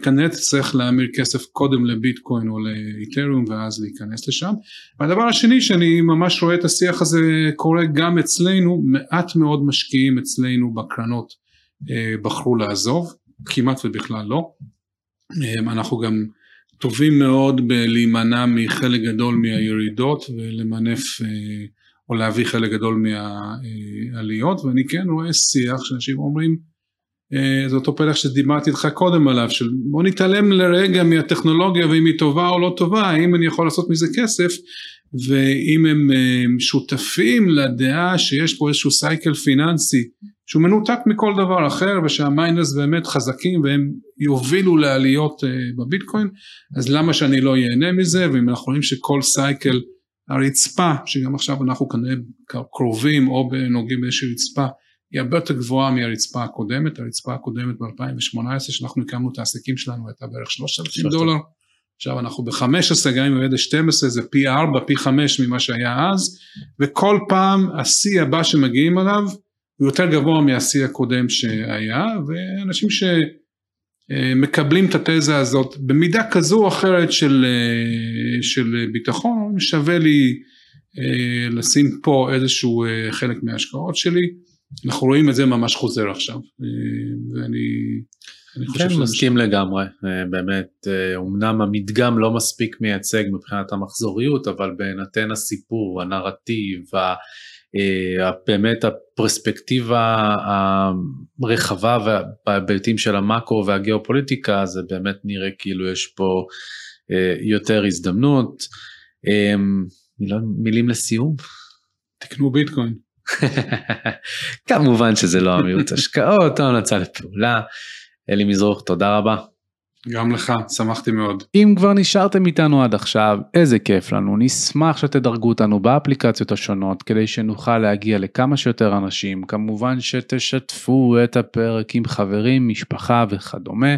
כנראה תצטרך להמיר כסף קודם לביטקוין או לאיתריום ואז להיכנס לשם. והדבר השני שאני ממש רואה את השיח הזה קורה גם אצלנו, מעט מאוד משקיעים אצלנו בקרנות אה, בחרו לעזוב, כמעט ובכלל לא. אה, אנחנו גם טובים מאוד בלהימנע מחלק גדול מהירידות ולמנף אה, או להביא חלק גדול מהעליות ואני כן רואה שיח שאנשים אומרים אה, זה אותו פלח שדיברתי איתך קודם עליו, של בוא נתעלם לרגע מהטכנולוגיה ואם היא טובה או לא טובה, האם אני יכול לעשות מזה כסף, ואם הם אה, שותפים לדעה שיש פה איזשהו סייקל פיננסי שהוא מנותק מכל דבר אחר ושהמיינרס באמת חזקים והם יובילו לעליות אה, בביטקוין, אז למה שאני לא ייהנה מזה, ואם אנחנו רואים שכל סייקל הרצפה, שגם עכשיו אנחנו כנראה קרובים או נוגעים באיזושהי רצפה היא הרבה יותר גבוהה מהרצפה הקודמת, הרצפה הקודמת ב-2018 שאנחנו הקמנו את העסקים שלנו הייתה בערך 3,000 דולר, עכשיו אנחנו ב-15 גם אם יורדת 12 זה פי 4 פי 5 ממה שהיה אז. וכל פעם השיא הבא שמגיעים עליו הוא יותר גבוה מהשיא הקודם שהיה. ואנשים שמקבלים את התזה הזאת במידה כזו או אחרת של, של ביטחון שווה לי אה, לשים פה איזשהו אה, חלק מההשקעות שלי אנחנו רואים את זה ממש חוזר עכשיו ואני אני חושב כן, מסכים לגמרי באמת אמנם המדגם לא מספיק מייצג מבחינת המחזוריות אבל בהינתן הסיפור הנרטיב באמת הפרספקטיבה הרחבה בהיבטים של המאקרו והגיאופוליטיקה זה באמת נראה כאילו יש פה יותר הזדמנות. מילים לסיום? תקנו ביטקוין. כמובן שזה לא המיעוט השקעות, המלצה לפעולה. אלי מזרוך, תודה רבה. גם לך, שמחתי מאוד. אם כבר נשארתם איתנו עד עכשיו, איזה כיף לנו, נשמח שתדרגו אותנו באפליקציות השונות כדי שנוכל להגיע לכמה שיותר אנשים, כמובן שתשתפו את הפרק עם חברים, משפחה וכדומה.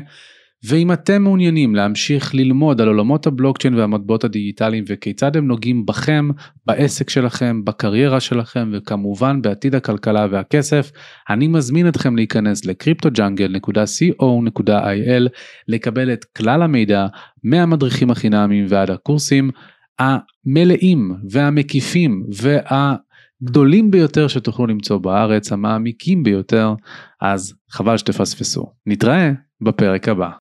ואם אתם מעוניינים להמשיך ללמוד על עולמות הבלוקצ'יין והמטבעות הדיגיטליים וכיצד הם נוגעים בכם, בעסק שלכם, בקריירה שלכם וכמובן בעתיד הכלכלה והכסף, אני מזמין אתכם להיכנס ל-cryptojungle.co.il לקבל את כלל המידע מהמדריכים החינמיים ועד הקורסים המלאים והמקיפים וה... גדולים ביותר שתוכלו למצוא בארץ, המעמיקים ביותר, אז חבל שתפספסו. נתראה בפרק הבא.